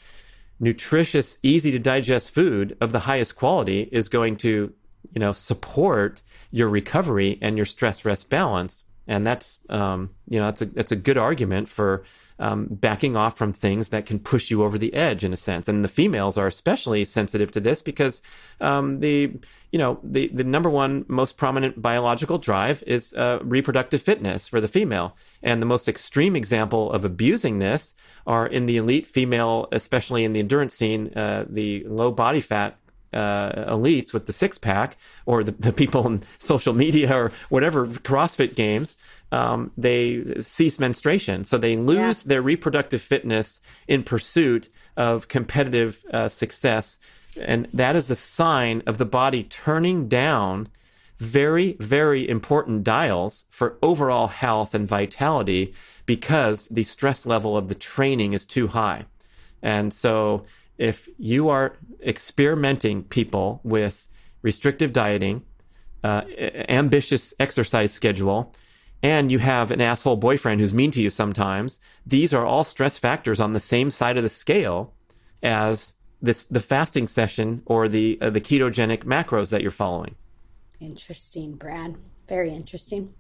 nutritious, easy to digest food of the highest quality is going to, you know, support your recovery and your stress rest balance. And that's, um, you know, that's a, that's a good argument for um, backing off from things that can push you over the edge in a sense. And the females are especially sensitive to this because um, the you know the the number one most prominent biological drive is uh, reproductive fitness for the female. And the most extreme example of abusing this are in the elite female, especially in the endurance scene, uh, the low body fat uh, elites with the six pack or the, the people in social media or whatever CrossFit games um, they cease menstruation. So they lose yeah. their reproductive fitness in pursuit of competitive uh, success. And that is a sign of the body turning down very, very important dials for overall health and vitality because the stress level of the training is too high. And so if you are experimenting people with restrictive dieting, uh, ambitious exercise schedule, and you have an asshole boyfriend who's mean to you sometimes, these are all stress factors on the same side of the scale as this the fasting session or the uh, the ketogenic macros that you're following.
Interesting, Brad. Very interesting.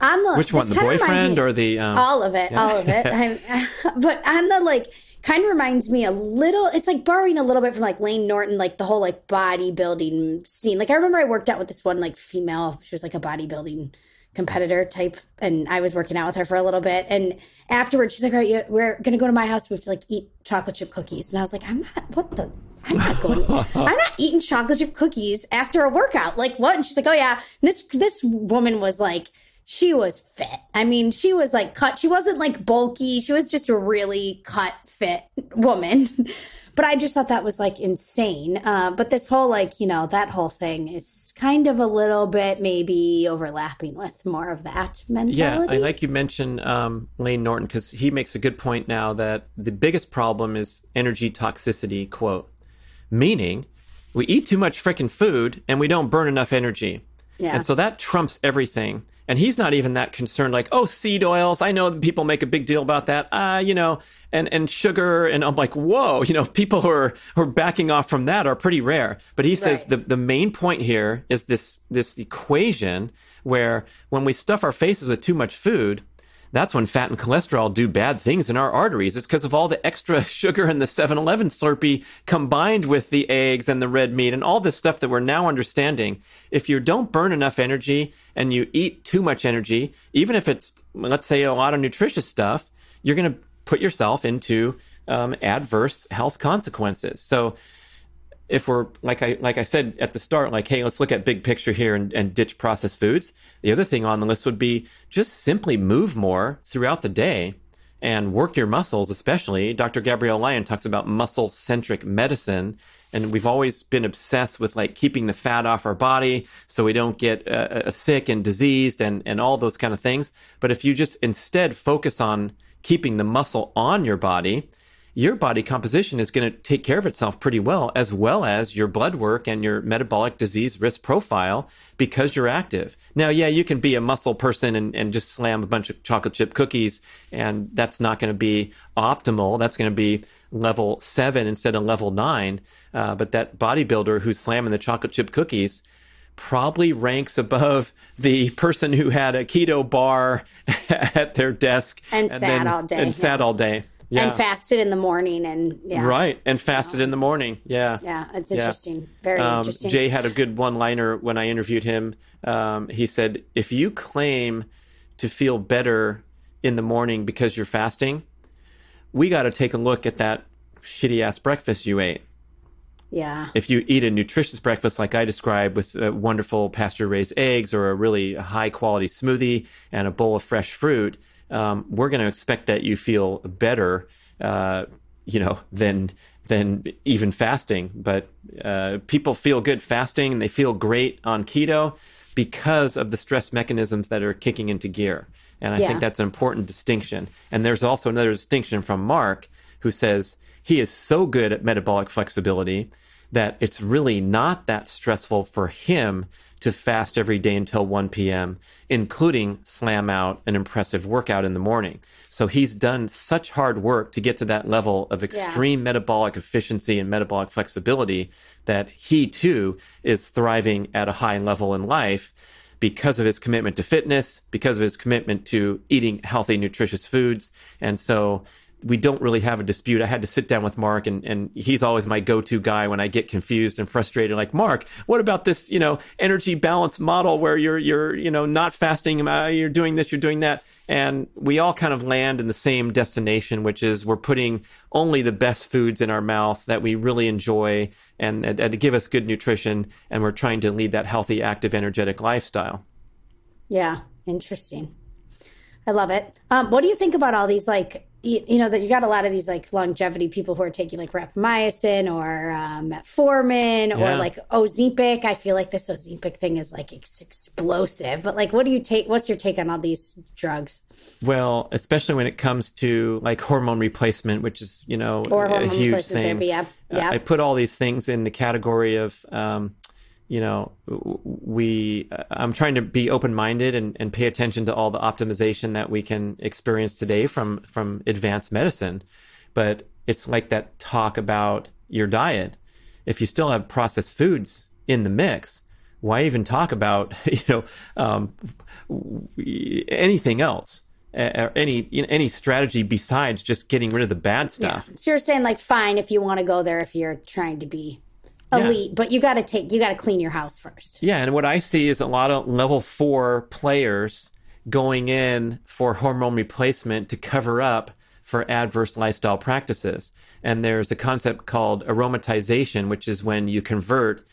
On the
which one, the boyfriend or the
um, all of it, yeah. all of it. but on the like kind of reminds me a little it's like borrowing a little bit from like Layne Norton like the whole like bodybuilding scene. Like I remember I worked out with this one like female she was like a bodybuilding competitor type and I was working out with her for a little bit. And afterwards she's like all right we're gonna go to my house. We have to like eat chocolate chip cookies. And I was like I'm not what the I'm not going I'm not eating chocolate chip cookies after a workout. Like what? And she's like oh yeah and this this woman was like she was fit. I mean, she was like cut. She wasn't like bulky. She was just a really cut, fit woman. but I just thought that was like insane. Uh, but this whole like, you know, that whole thing is kind of a little bit maybe overlapping with more of that mentality.
Yeah, I like you mentioned um, Layne Norton because he makes a good point now that the biggest problem is energy toxicity, quote, meaning we eat too much freaking food and we don't burn enough energy. Yeah. And so that trumps everything. And he's not even that concerned, like, oh, seed oils. I know people make a big deal about that. Ah, uh, you know, and, and sugar. And I'm like, whoa, you know, people who are, who are backing off from that are pretty rare. But he says right. the, the main point here is this, this equation where when we stuff our faces with too much food, that's when fat and cholesterol do bad things in our arteries. It's because of all the extra sugar in the 7-Eleven Slurpee combined with the eggs and the red meat and all this stuff that we're now understanding. If you don't burn enough energy and you eat too much energy, even if it's, let's say, a lot of nutritious stuff, you're going to put yourself into um, adverse health consequences. So if we're like I like I said at the start, like, hey, let's look at big picture here and, and ditch processed foods. The other thing on the list would be just simply move more throughout the day and work your muscles, especially. Dr. Gabrielle Lyon talks about muscle centric medicine. And we've always been obsessed with like keeping the fat off our body so we don't get uh, uh sick and diseased and, and all those kind of things. But if you just instead focus on keeping the muscle on your body, your body composition is going to take care of itself pretty well, as well as your blood work and your metabolic disease risk profile because you're active. Now, yeah, you can be a muscle person and, and just slam a bunch of chocolate chip cookies, and that's not going to be optimal. That's going to be level seven instead of level nine. Uh, but that bodybuilder who's slamming the chocolate chip cookies, probably ranks above the person who had a keto bar at their desk
and, and sat then, all day
and yeah. sat all day
yeah. and fasted in the morning and yeah.
right and fasted in the morning yeah
yeah it's interesting yeah. very um, interesting
jay had a good one liner when i interviewed him um, he said if you claim to feel better in the morning because you're fasting we got to take a look at that shitty ass breakfast you ate
yeah.
If you eat a nutritious breakfast like I described with uh, wonderful pasture raised eggs or a really high quality smoothie and a bowl of fresh fruit, um, we're going to expect that you feel better, uh, you know, than than even fasting. But uh, people feel good fasting and they feel great on keto because of the stress mechanisms that are kicking into gear. And I yeah. think that's an important distinction. And there's also another distinction from Mark, who says he is so good at metabolic flexibility that it's really not that stressful for him to fast every day until 1 p.m., including slam out an impressive workout in the morning. So he's done such hard work to get to that level of extreme yeah. metabolic efficiency and metabolic flexibility that he too is thriving at a high level in life because of his commitment to fitness, because of his commitment to eating healthy, nutritious foods. And so we don't really have a dispute. I had to sit down with Mark and, and he's always my go-to guy when I get confused and frustrated. Like, Mark, what about this, you know, energy balance model where you're, you're, you know, not fasting, uh, you're doing this, you're doing that. And we all kind of land in the same destination, which is we're putting only the best foods in our mouth that we really enjoy and, and, and to give us good nutrition. And we're trying to lead that healthy, active, energetic lifestyle.
Yeah. Interesting. I love it. Um, what do you think about all these like you, you, know that you got a lot of these like longevity people who are taking like rapamycin or um, metformin yeah. or like Ozempic. I feel like this Ozempic thing is like it's explosive. But like, what do you take? What's your take on all these drugs?
Well, especially when it comes to like hormone replacement, which is you know or a huge thing. Therapy, yeah, yeah. I put all these things in the category of um, you know, we, I'm trying to be open minded and, and pay attention to all the optimization that we can experience today from, from advanced medicine. But it's like that talk about your diet. If you still have processed foods in the mix, why even talk about, you know, um, anything else? uh, any you know, any strategy besides just getting rid of the bad stuff.
Yeah. So you're saying like fine if you want to go there if you're trying to be elite, yeah. but you got to take you got to clean your house first.
Yeah, and what I see is a lot of level 4 players going in for hormone replacement to cover up for adverse lifestyle practices. And there's a concept called aromatization, which is when you convert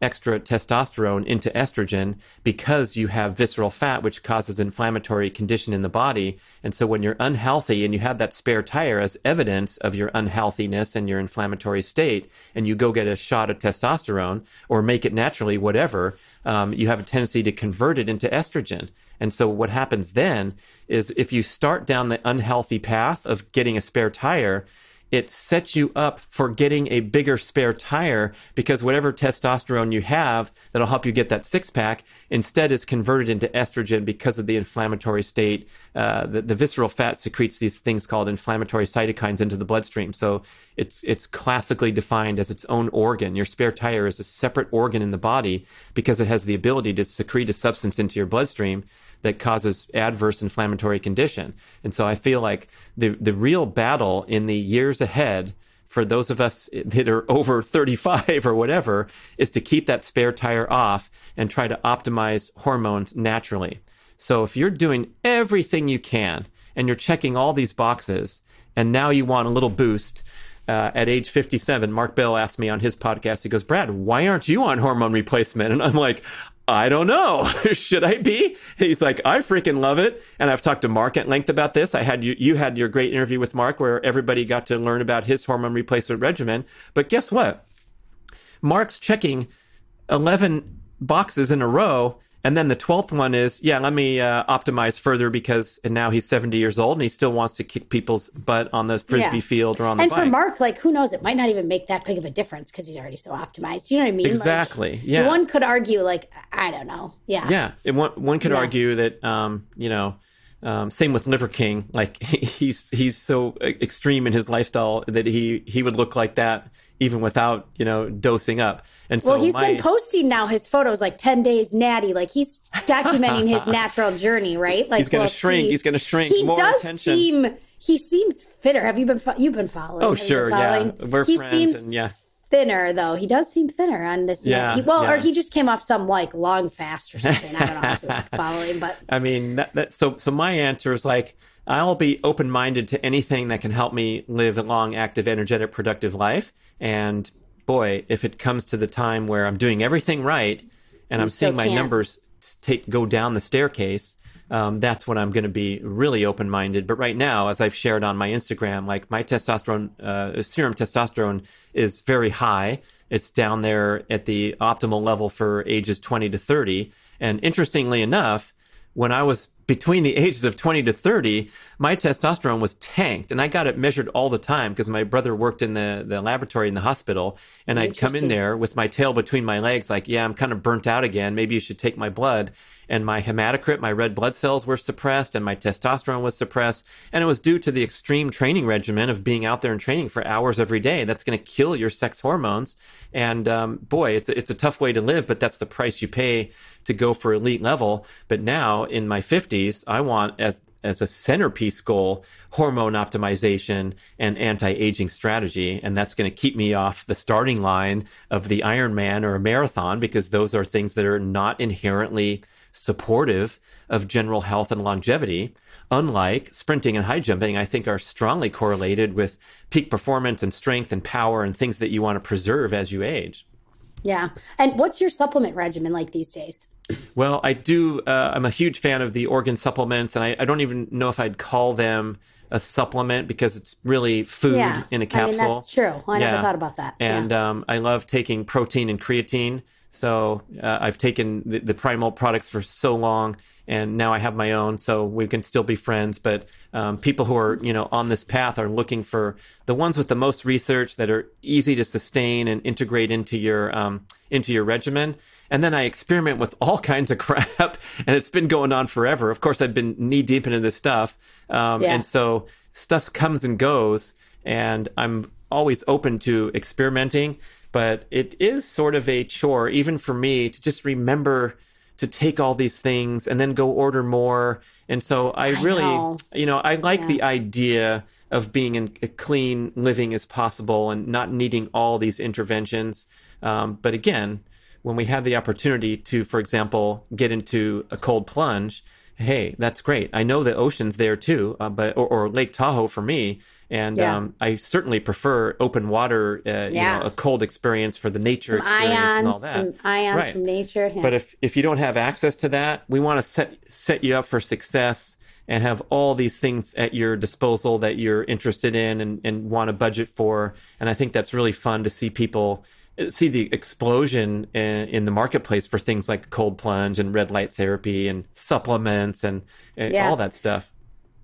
extra testosterone into estrogen because you have visceral fat, which causes inflammatory condition in the body. And so when you're unhealthy and you have that spare tire as evidence of your unhealthiness and your inflammatory state, and you go get a shot of testosterone or make it naturally, whatever, um, you have a tendency to convert it into estrogen. And so what happens then is if you start down the unhealthy path of getting a spare tire, it sets you up for getting a bigger spare tire because whatever testosterone you have that'll help you get that six pack instead is converted into estrogen because of the inflammatory state. Uh, the, the, visceral fat secretes these things called inflammatory cytokines into the bloodstream. So it's, it's classically defined as its own organ. Your spare tire is a separate organ in the body because it has the ability to secrete a substance into your bloodstream that causes adverse inflammatory condition. And so I feel like the, the real battle in the years ahead for those of us that are over 35 or whatever is to keep that spare tire off and try to optimize hormones naturally. So if you're doing everything you can and you're checking all these boxes and now you want a little boost, uh, at age 57, Mark Bell asked me on his podcast, he goes, Brad, why aren't you on hormone replacement? And I'm like, I don't know. Should I be? He's like, I freaking love it. And I've talked to Mark at length about this. I had you, you had your great interview with Mark where everybody got to learn about his hormone replacement regimen. But guess what? Mark's checking 11 boxes in a row and then the 12th one is, yeah, let me uh, optimize further because and now he's 70 years old and he still wants to kick people's butt on the frisbee yeah. field or on the
And
bike.
for Mark, like, who knows? It might not even make that big of a difference because he's already so optimized. You know what I mean?
Exactly.
Like,
yeah.
One could argue, like, I don't know. Yeah.
Yeah. And one, one could yeah. argue that, um, you know, um, same with Liver King. Like he's he's so extreme in his lifestyle that he he would look like that even without you know dosing up. And so
well, he's
my,
been posting now his photos like ten days natty, like he's documenting his natural journey, right? Like
he's gonna we'll shrink. See. He's gonna shrink.
He
more
does
attention.
seem. He seems fitter. Have you been? Fo- you've been following?
Oh, sure, yeah. We're
he
friends,
seems
and yeah
thinner though. He does seem thinner on this.
Yeah,
he, well,
yeah.
or he just came off some like long fast or something. I don't know. I was just following, but
I mean, that, that, so so my answer is like I'll be open minded to anything that can help me live a long, active, energetic, productive life. And boy, if it comes to the time where I'm doing everything right and
You
I'm seeing my
can't.
numbers take go down the staircase, um, that's when I'm going to be really open minded. But right now, as I've shared on my Instagram, like my testosterone, uh, serum testosterone is very high. It's down there at the optimal level for ages 20 to 30. And interestingly enough, when I was between the ages of 20 to 30, my testosterone was tanked. And I got it measured all the time because my brother worked in the, the laboratory in the hospital. And I'd come in there with my tail between my legs, like, yeah, I'm kind of burnt out again. Maybe you should take my blood. And my hematocrit, my red blood cells were suppressed and my testosterone was suppressed. And it was due to the extreme training regimen of being out there and training for hours every day. That's going to kill your sex hormones. And um, boy, it's, it's a tough way to live, but that's the price you pay to go for elite level. But now in my 50s, I want as as a centerpiece goal hormone optimization and anti-aging strategy and that's going to keep me off the starting line of the Ironman or a marathon because those are things that are not inherently supportive of general health and longevity unlike sprinting and high jumping I think are strongly correlated with peak performance and strength and power and things that you want to preserve as you age
yeah. And what's your supplement regimen like these days?
Well, I do. Uh, I'm a huge fan of the organ supplements, and I, I, don't even know if I'd call them a supplement because it's really food
yeah.
in a capsule.
I mean, that's true. I yeah. never thought about that.
And
yeah.
um, I love taking protein and creatine. So uh, I've taken the, the, Primal products for so long, and now I have my own. So we can still be friends. But um, people who are you know on this path are looking for the ones with the most research that are easy to sustain and integrate into your um, into your regimen. And then I experiment with all kinds of crap, and it's been going on forever. Of course, I've been knee deep into this stuff, um,
Yeah.
and so stuff comes and goes, and I'm always open to experimenting. But it is sort of a chore, even for me, to just remember to take all these things and then go order more. And so I,
I
really,
know.
you know, I like
Yeah.
the idea of being in a clean living as possible and not needing all these interventions. Um, but again, when we have the opportunity to, for example, get into a cold plunge, hey, that's great. I know the ocean's there too, uh, but or, or Lake Tahoe for me, and
Yeah.
um, I certainly prefer open water. Uh, you know, a cold experience for the nature
Some
experience and all that.
some ions
Right.
from nature. Yeah.
But if if you don't have access to that, we want to set set you up for success and have all these things at your disposal that you're interested in and, and want to budget for. And I think that's really fun to see people see the explosion in, in the marketplace for things like cold plunge and red light therapy and supplements and, and
Yeah.
all that stuff.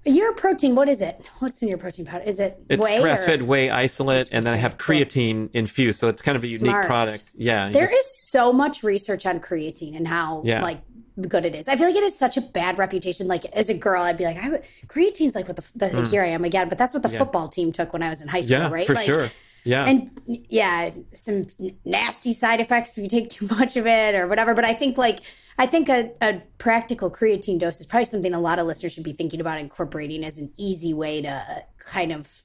your protein, what is it? What's in your protein powder? Is it
It's
whey?
grass fed whey isolate, and then I have creatine infused, so it's kind of a unique
Smart.
product. Yeah,
There
just-
is so much research on creatine and how
Yeah.
like good it is. I feel like it has such a bad reputation. Like as a girl, I'd be like, I would, creatine's like what the, the here I am again, but that's what the football team took when I was in high school,
Mm. yeah,
right?
for
like,
sure. Yeah,
And yeah, some nasty side effects if you take too much of it or whatever. But I think like I think a, a practical creatine dose is probably something a lot of listeners should be thinking about incorporating as an easy way to kind of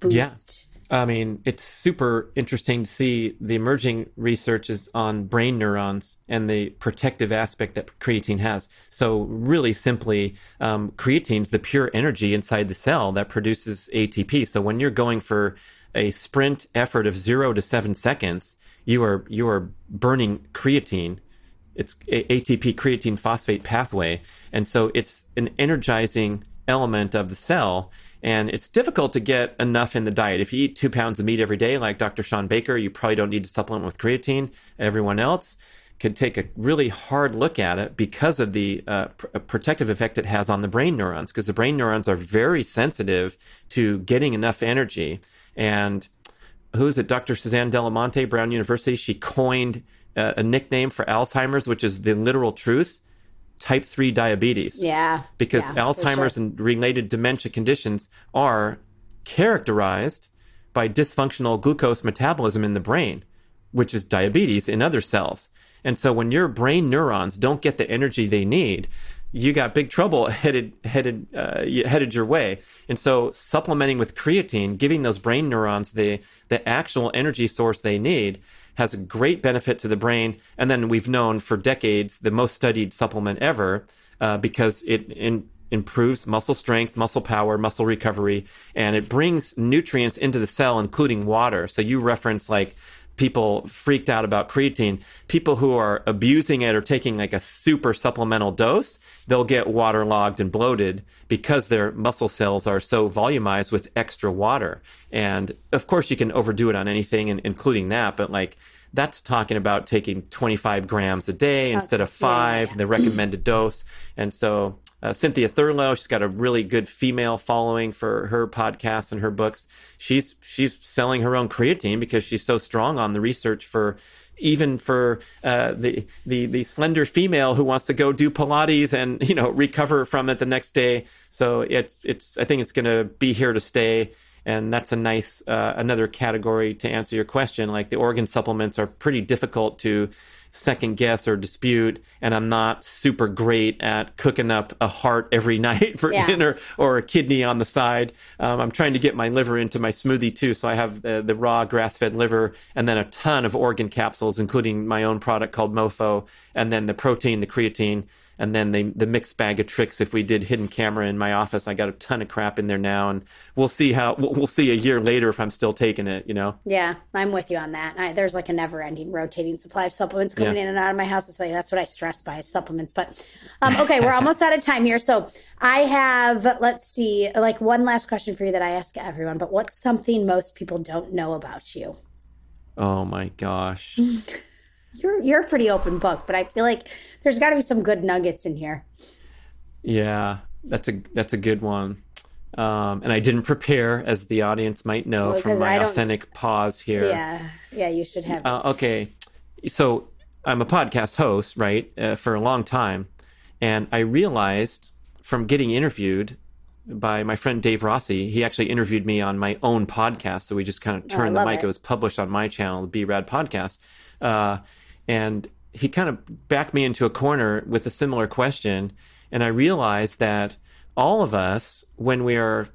boost. Yeah.
I mean, it's super interesting to see the emerging research is on brain neurons and the protective aspect that creatine has. So, really simply, um, creatine's the pure energy inside the cell that produces ATP. So, when you're going for a sprint effort of zero to seven seconds, you are you are burning creatine it's ATP creatine phosphate pathway. And so it's an energizing element of the cell. And it's difficult to get enough in the diet. If you eat two pounds of meat every day, like Dr. Shawn Baker, you probably don't need to supplement with creatine. Everyone else could take a really hard look at it because of the uh, pr- protective effect it has on the brain neurons, because the brain neurons are very sensitive to getting enough energy. And who is it? Dr. Suzanne de la Monte, Brown University. She coined uh, a nickname for Alzheimer's, which is the literal truth type 3 diabetes.
Yeah.
Because
yeah,
Alzheimer's
sure.
and related dementia conditions are characterized by dysfunctional glucose metabolism in the brain, which is diabetes in other cells. And so when your brain neurons don't get the energy they need, you got big trouble headed headed uh, headed your way. And so supplementing with creatine, giving those brain neurons the the actual energy source they need, has a great benefit to the brain. And then we've known for decades the most studied supplement ever uh, because it in, improves muscle strength, muscle power, muscle recovery, and it brings nutrients into the cell, including water. So you reference like people freaked out about creatine. People who are abusing it or taking like a super supplemental dose, they'll get waterlogged and bloated because their muscle cells are so volumized with extra water. And of course, you can overdo it on anything, and including that, but like that's talking about taking 25 grams a day instead of
Okay. Yeah, yeah,
five, the recommended dose. And so uh, Cynthia Thurlow, she's got a really good female following for her podcasts and her books. She's she's selling her own creatine because she's so strong on the research for even for uh, the the the slender female who wants to go do Pilates and you know recover from it the next day. So it's it's I think it's going to be here to stay. And that's a nice uh, another category to answer your question. Like the organ supplements are pretty difficult to second guess or dispute and i'm not super great at cooking up a heart every night for
Yeah.
dinner or a kidney on the side. Um, i'm trying to get my liver into my smoothie too. So i have the, the raw grass-fed liver and then a ton of organ capsules including my own product called mofo and then the protein the creatine and then the, the mixed bag of tricks if we did hidden camera in my office i got a ton of crap in there now and we'll see how we'll, we'll see a year later if i'm still taking it you know
Yeah, I'm with you on that. I, there's like a never-ending rotating supply of supplements coming
Yeah.
in and out of my house. So that's what I stress by supplements. But um, okay, we're almost out of time here. So I have, let's see, like one last question for you that I ask everyone. But what's something most people don't know about you?
oh my gosh
You're you're a pretty open book, but I feel like there's got to be some good nuggets in here.
Yeah, that's a that's a good one. Um, and I didn't prepare, as the audience might know
Well,
from my authentic pause here.
Yeah, yeah, you should have.
Uh, okay, so I'm a podcast host, right, uh, for a long time, and I realized from getting interviewed by my friend Dave Rossi, he actually interviewed me on my own podcast. So we just kind of turned the
Oh, love
mic.
it.
It was published on my channel, the B Rad Podcast, uh, and he kind of backed me into a corner with a similar question. And I realized that all of us, when we are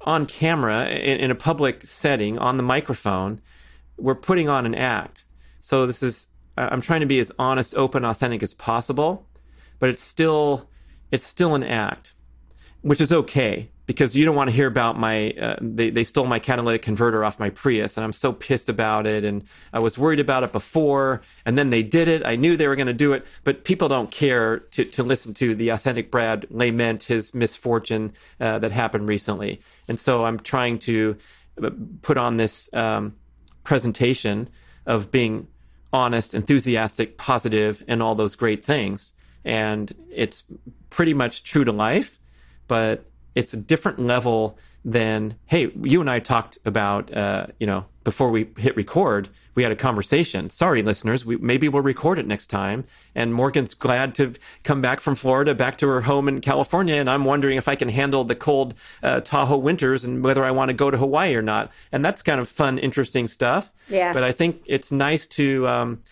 on camera in, in a public setting on the microphone, we're putting on an act. So this is, I'm trying to be as honest, open, authentic as possible, but it's still, it's still an act, which is okay because you don't want to hear about my uh, they, they stole my catalytic converter off my prius and i'm so pissed about it and i was worried about it before and then they did it. I knew they were going to do it but people don't care to, to listen to the authentic brad lament his misfortune uh, that happened recently. And so i'm trying to uh, put on this um, presentation of being honest enthusiastic positive and all those great things. And it's pretty much true to life but it's a different level than hey you and i talked about uh, you know before we hit record we had a conversation. Sorry listeners we, maybe we'll record it next time. And morgan's glad to come back from florida back to her home in california. And i'm wondering if i can handle the cold uh, tahoe winters and whether i want to go to hawaii or not. And that's kind of fun interesting stuff.
Yeah.
But i think it's nice to um,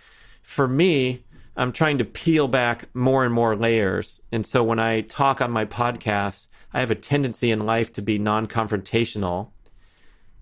for me i'm trying to peel back more and more layers. And so when i talk on my podcasts I have a tendency in life to be non confrontational.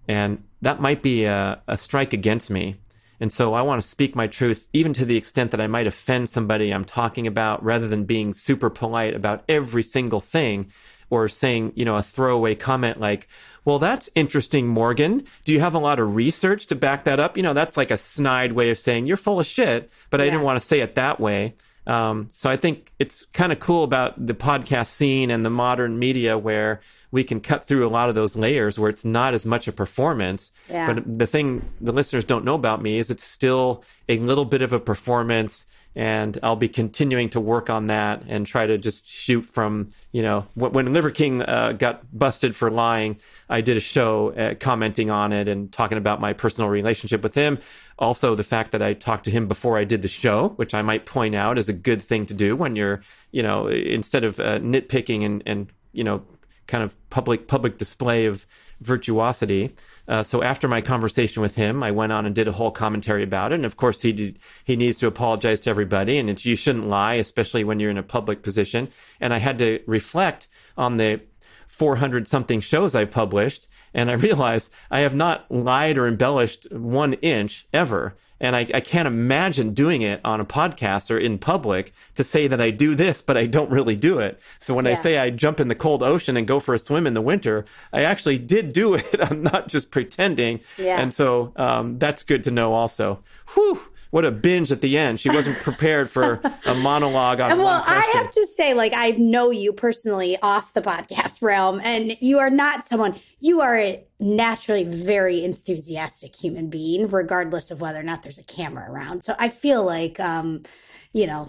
And that might be a, a, strike against me. And so I want to speak my truth, even to the extent that I might offend somebody I'm talking about, rather than being super polite about every single thing or saying, you know, a throwaway comment like, well, that's interesting, Morgan. Do you have a lot of research to back that up? You know, that's like a snide way of saying you're full of shit, but yeah. I didn't want to say it that way. Um, so I think it's kind of cool about the podcast scene and the modern media where we can cut through a lot of those layers where it's not as much a performance.
Yeah.
But the thing the listeners don't know about me is it's still a little bit of a performance and I'll be continuing to work on that and try to just shoot from you know when, Liver King uh, got busted for lying, I did a show uh, commenting on it and talking about my personal relationship with him. Also, the fact that I talked to him before I did the show, which I might point out is a good thing to do when you're you know instead of uh, nitpicking and and you know kind of public public display of virtuosity. Uh, so after my conversation with him, I went on and did a whole commentary about it. And of course, he did, he needs to apologize to everybody, and it, you shouldn't lie, especially when you're in a public position. And I had to reflect on the 400 something shows I published, and I realized I have not lied or embellished one inch ever. And I, I, can't imagine doing it on a podcast or in public to say that I do this, but I don't really do it. So when yeah. I say I jump in the cold ocean and go for a swim in the winter, I actually did do it. I'm not just pretending.
Yeah.
And so um, that's good to know also. Whew what a binge at the end. She wasn't prepared for a monologue on.
well, I have to say, like I know you personally off the podcast realm, and you are not someone. You are a naturally very enthusiastic human being, regardless of whether or not there's a camera around. So I feel like, um, you know,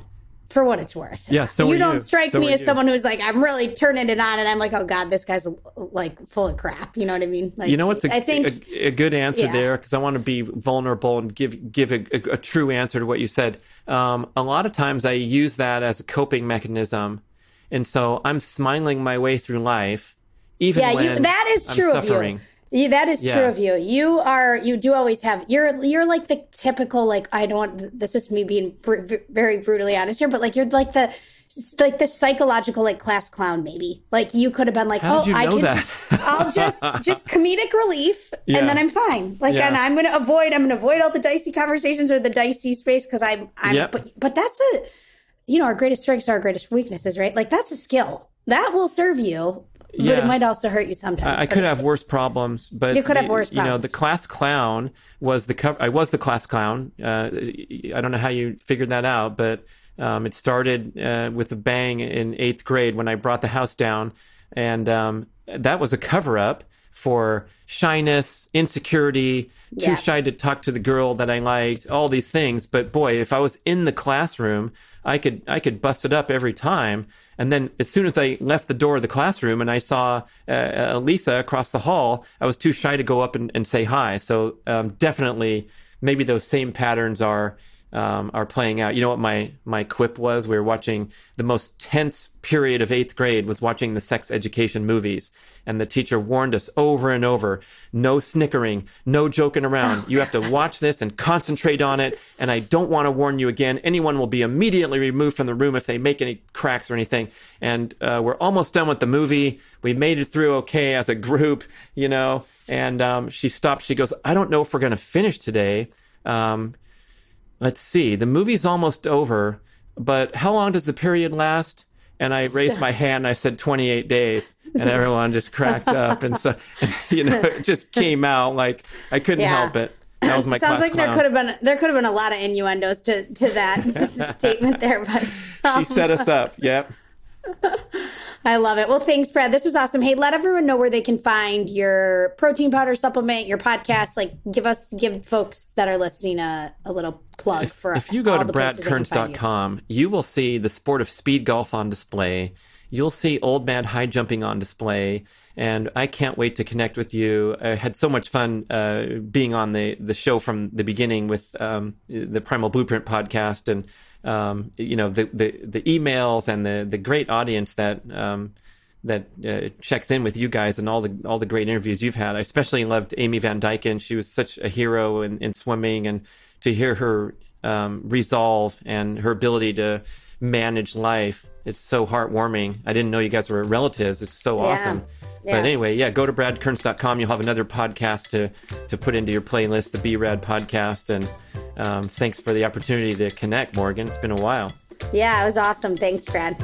for what it's worth.
Yeah, so
you don't
you.
strike
so
me as
you.
someone who's like, I'm really turning it on, and I'm like, oh god, this guy's like full of crap. You know what I mean? Like,
you know what's a,
I think
a, a good answer
yeah.
there because I want to be vulnerable and give give a, a, a true answer to what you said. Um, a lot of times I use that as a coping mechanism, and so I'm smiling my way through life, even
yeah,
when
you, that is
I'm
true
suffering.
Of you. Yeah, that is
Yeah.
true of you. You are you do always have you're you're like the typical like I don't this is me being br- very brutally honest here, but like you're like the like the psychological like class clown maybe. Like you could have been like,
How
oh, I can
that?
just I'll just just comedic relief
Yeah.
and then I'm fine. Like
Yeah.
and I'm going to avoid I'm going to avoid all the dicey conversations or the dicey space cuz I'm I'm
Yep.
but but that's a you know, our greatest strengths are our greatest weaknesses, right? Like that's a skill. That will serve you, but
Yeah.
it might also hurt you sometimes.
I, I could have worse problems, but
You could have worse
You know, the class clown was the cover. I was the class clown. Uh, I don't know how you figured that out, but um, it started uh, with a bang in eighth grade when I brought the house down, and um, that was a cover up for shyness, insecurity, too
Yeah.
shy to talk to the girl that I liked, all these things. But boy, if I was in the classroom, I could I could bust it up every time. And then as soon as I left the door of the classroom and I saw uh, uh, Lisa across the hall, I was too shy to go up and, and say hi. So um, definitely, maybe those same patterns are um, are playing out. You know what my my quip was? We were watching the most tense period of eighth grade was watching the sex education movies, and the teacher warned us over and over: no snickering, no joking around. You have to watch this and concentrate on it. And I don't want to warn you again. Anyone will be immediately removed from the room if they make any cracks or anything. And uh, we're almost done with the movie. We made it through okay as a group, you know. And um, she stopped. She goes, "I don't know if we're going to finish today." Um, let's see, the movie's almost over, but how long does the period last? And I raised my hand and I said 28 days and everyone just cracked up. And so, you know, it just came out like I couldn't yeah. help it. That was my
Sounds like
clown.
there could have been there could have been a lot of innuendos to to that statement there, but
um, she set us up. Yep.
I love it. Well, thanks, Brad. This was awesome. Hey, let everyone know where they can find your protein powder supplement, your podcast. Like, give us, give folks that are listening a, a little plug
if,
for
If you go to bradkearns.com, you. you will see the sport of speed golf on display. You'll see old man high jumping on display. And I can't wait to connect with you. I had so much fun uh, being on the, the show from the beginning with um, the Primal Blueprint podcast and um, you know the, the the emails and the the great audience that um, that uh, checks in with you guys and all the all the great interviews you've had. I especially loved Amy Van Dyken. She was such a hero in, in swimming, and to hear her um, resolve and her ability to manage life, it's so heartwarming. I didn't know you guys were relatives. It's so yeah. awesome. Yeah. But anyway, yeah, go to bradkearns.com. You'll have another podcast to, to put into your playlist, the B Rad podcast. And um, thanks for the opportunity to connect, Morgan. It's been a while.
Yeah, it was awesome. Thanks, Brad.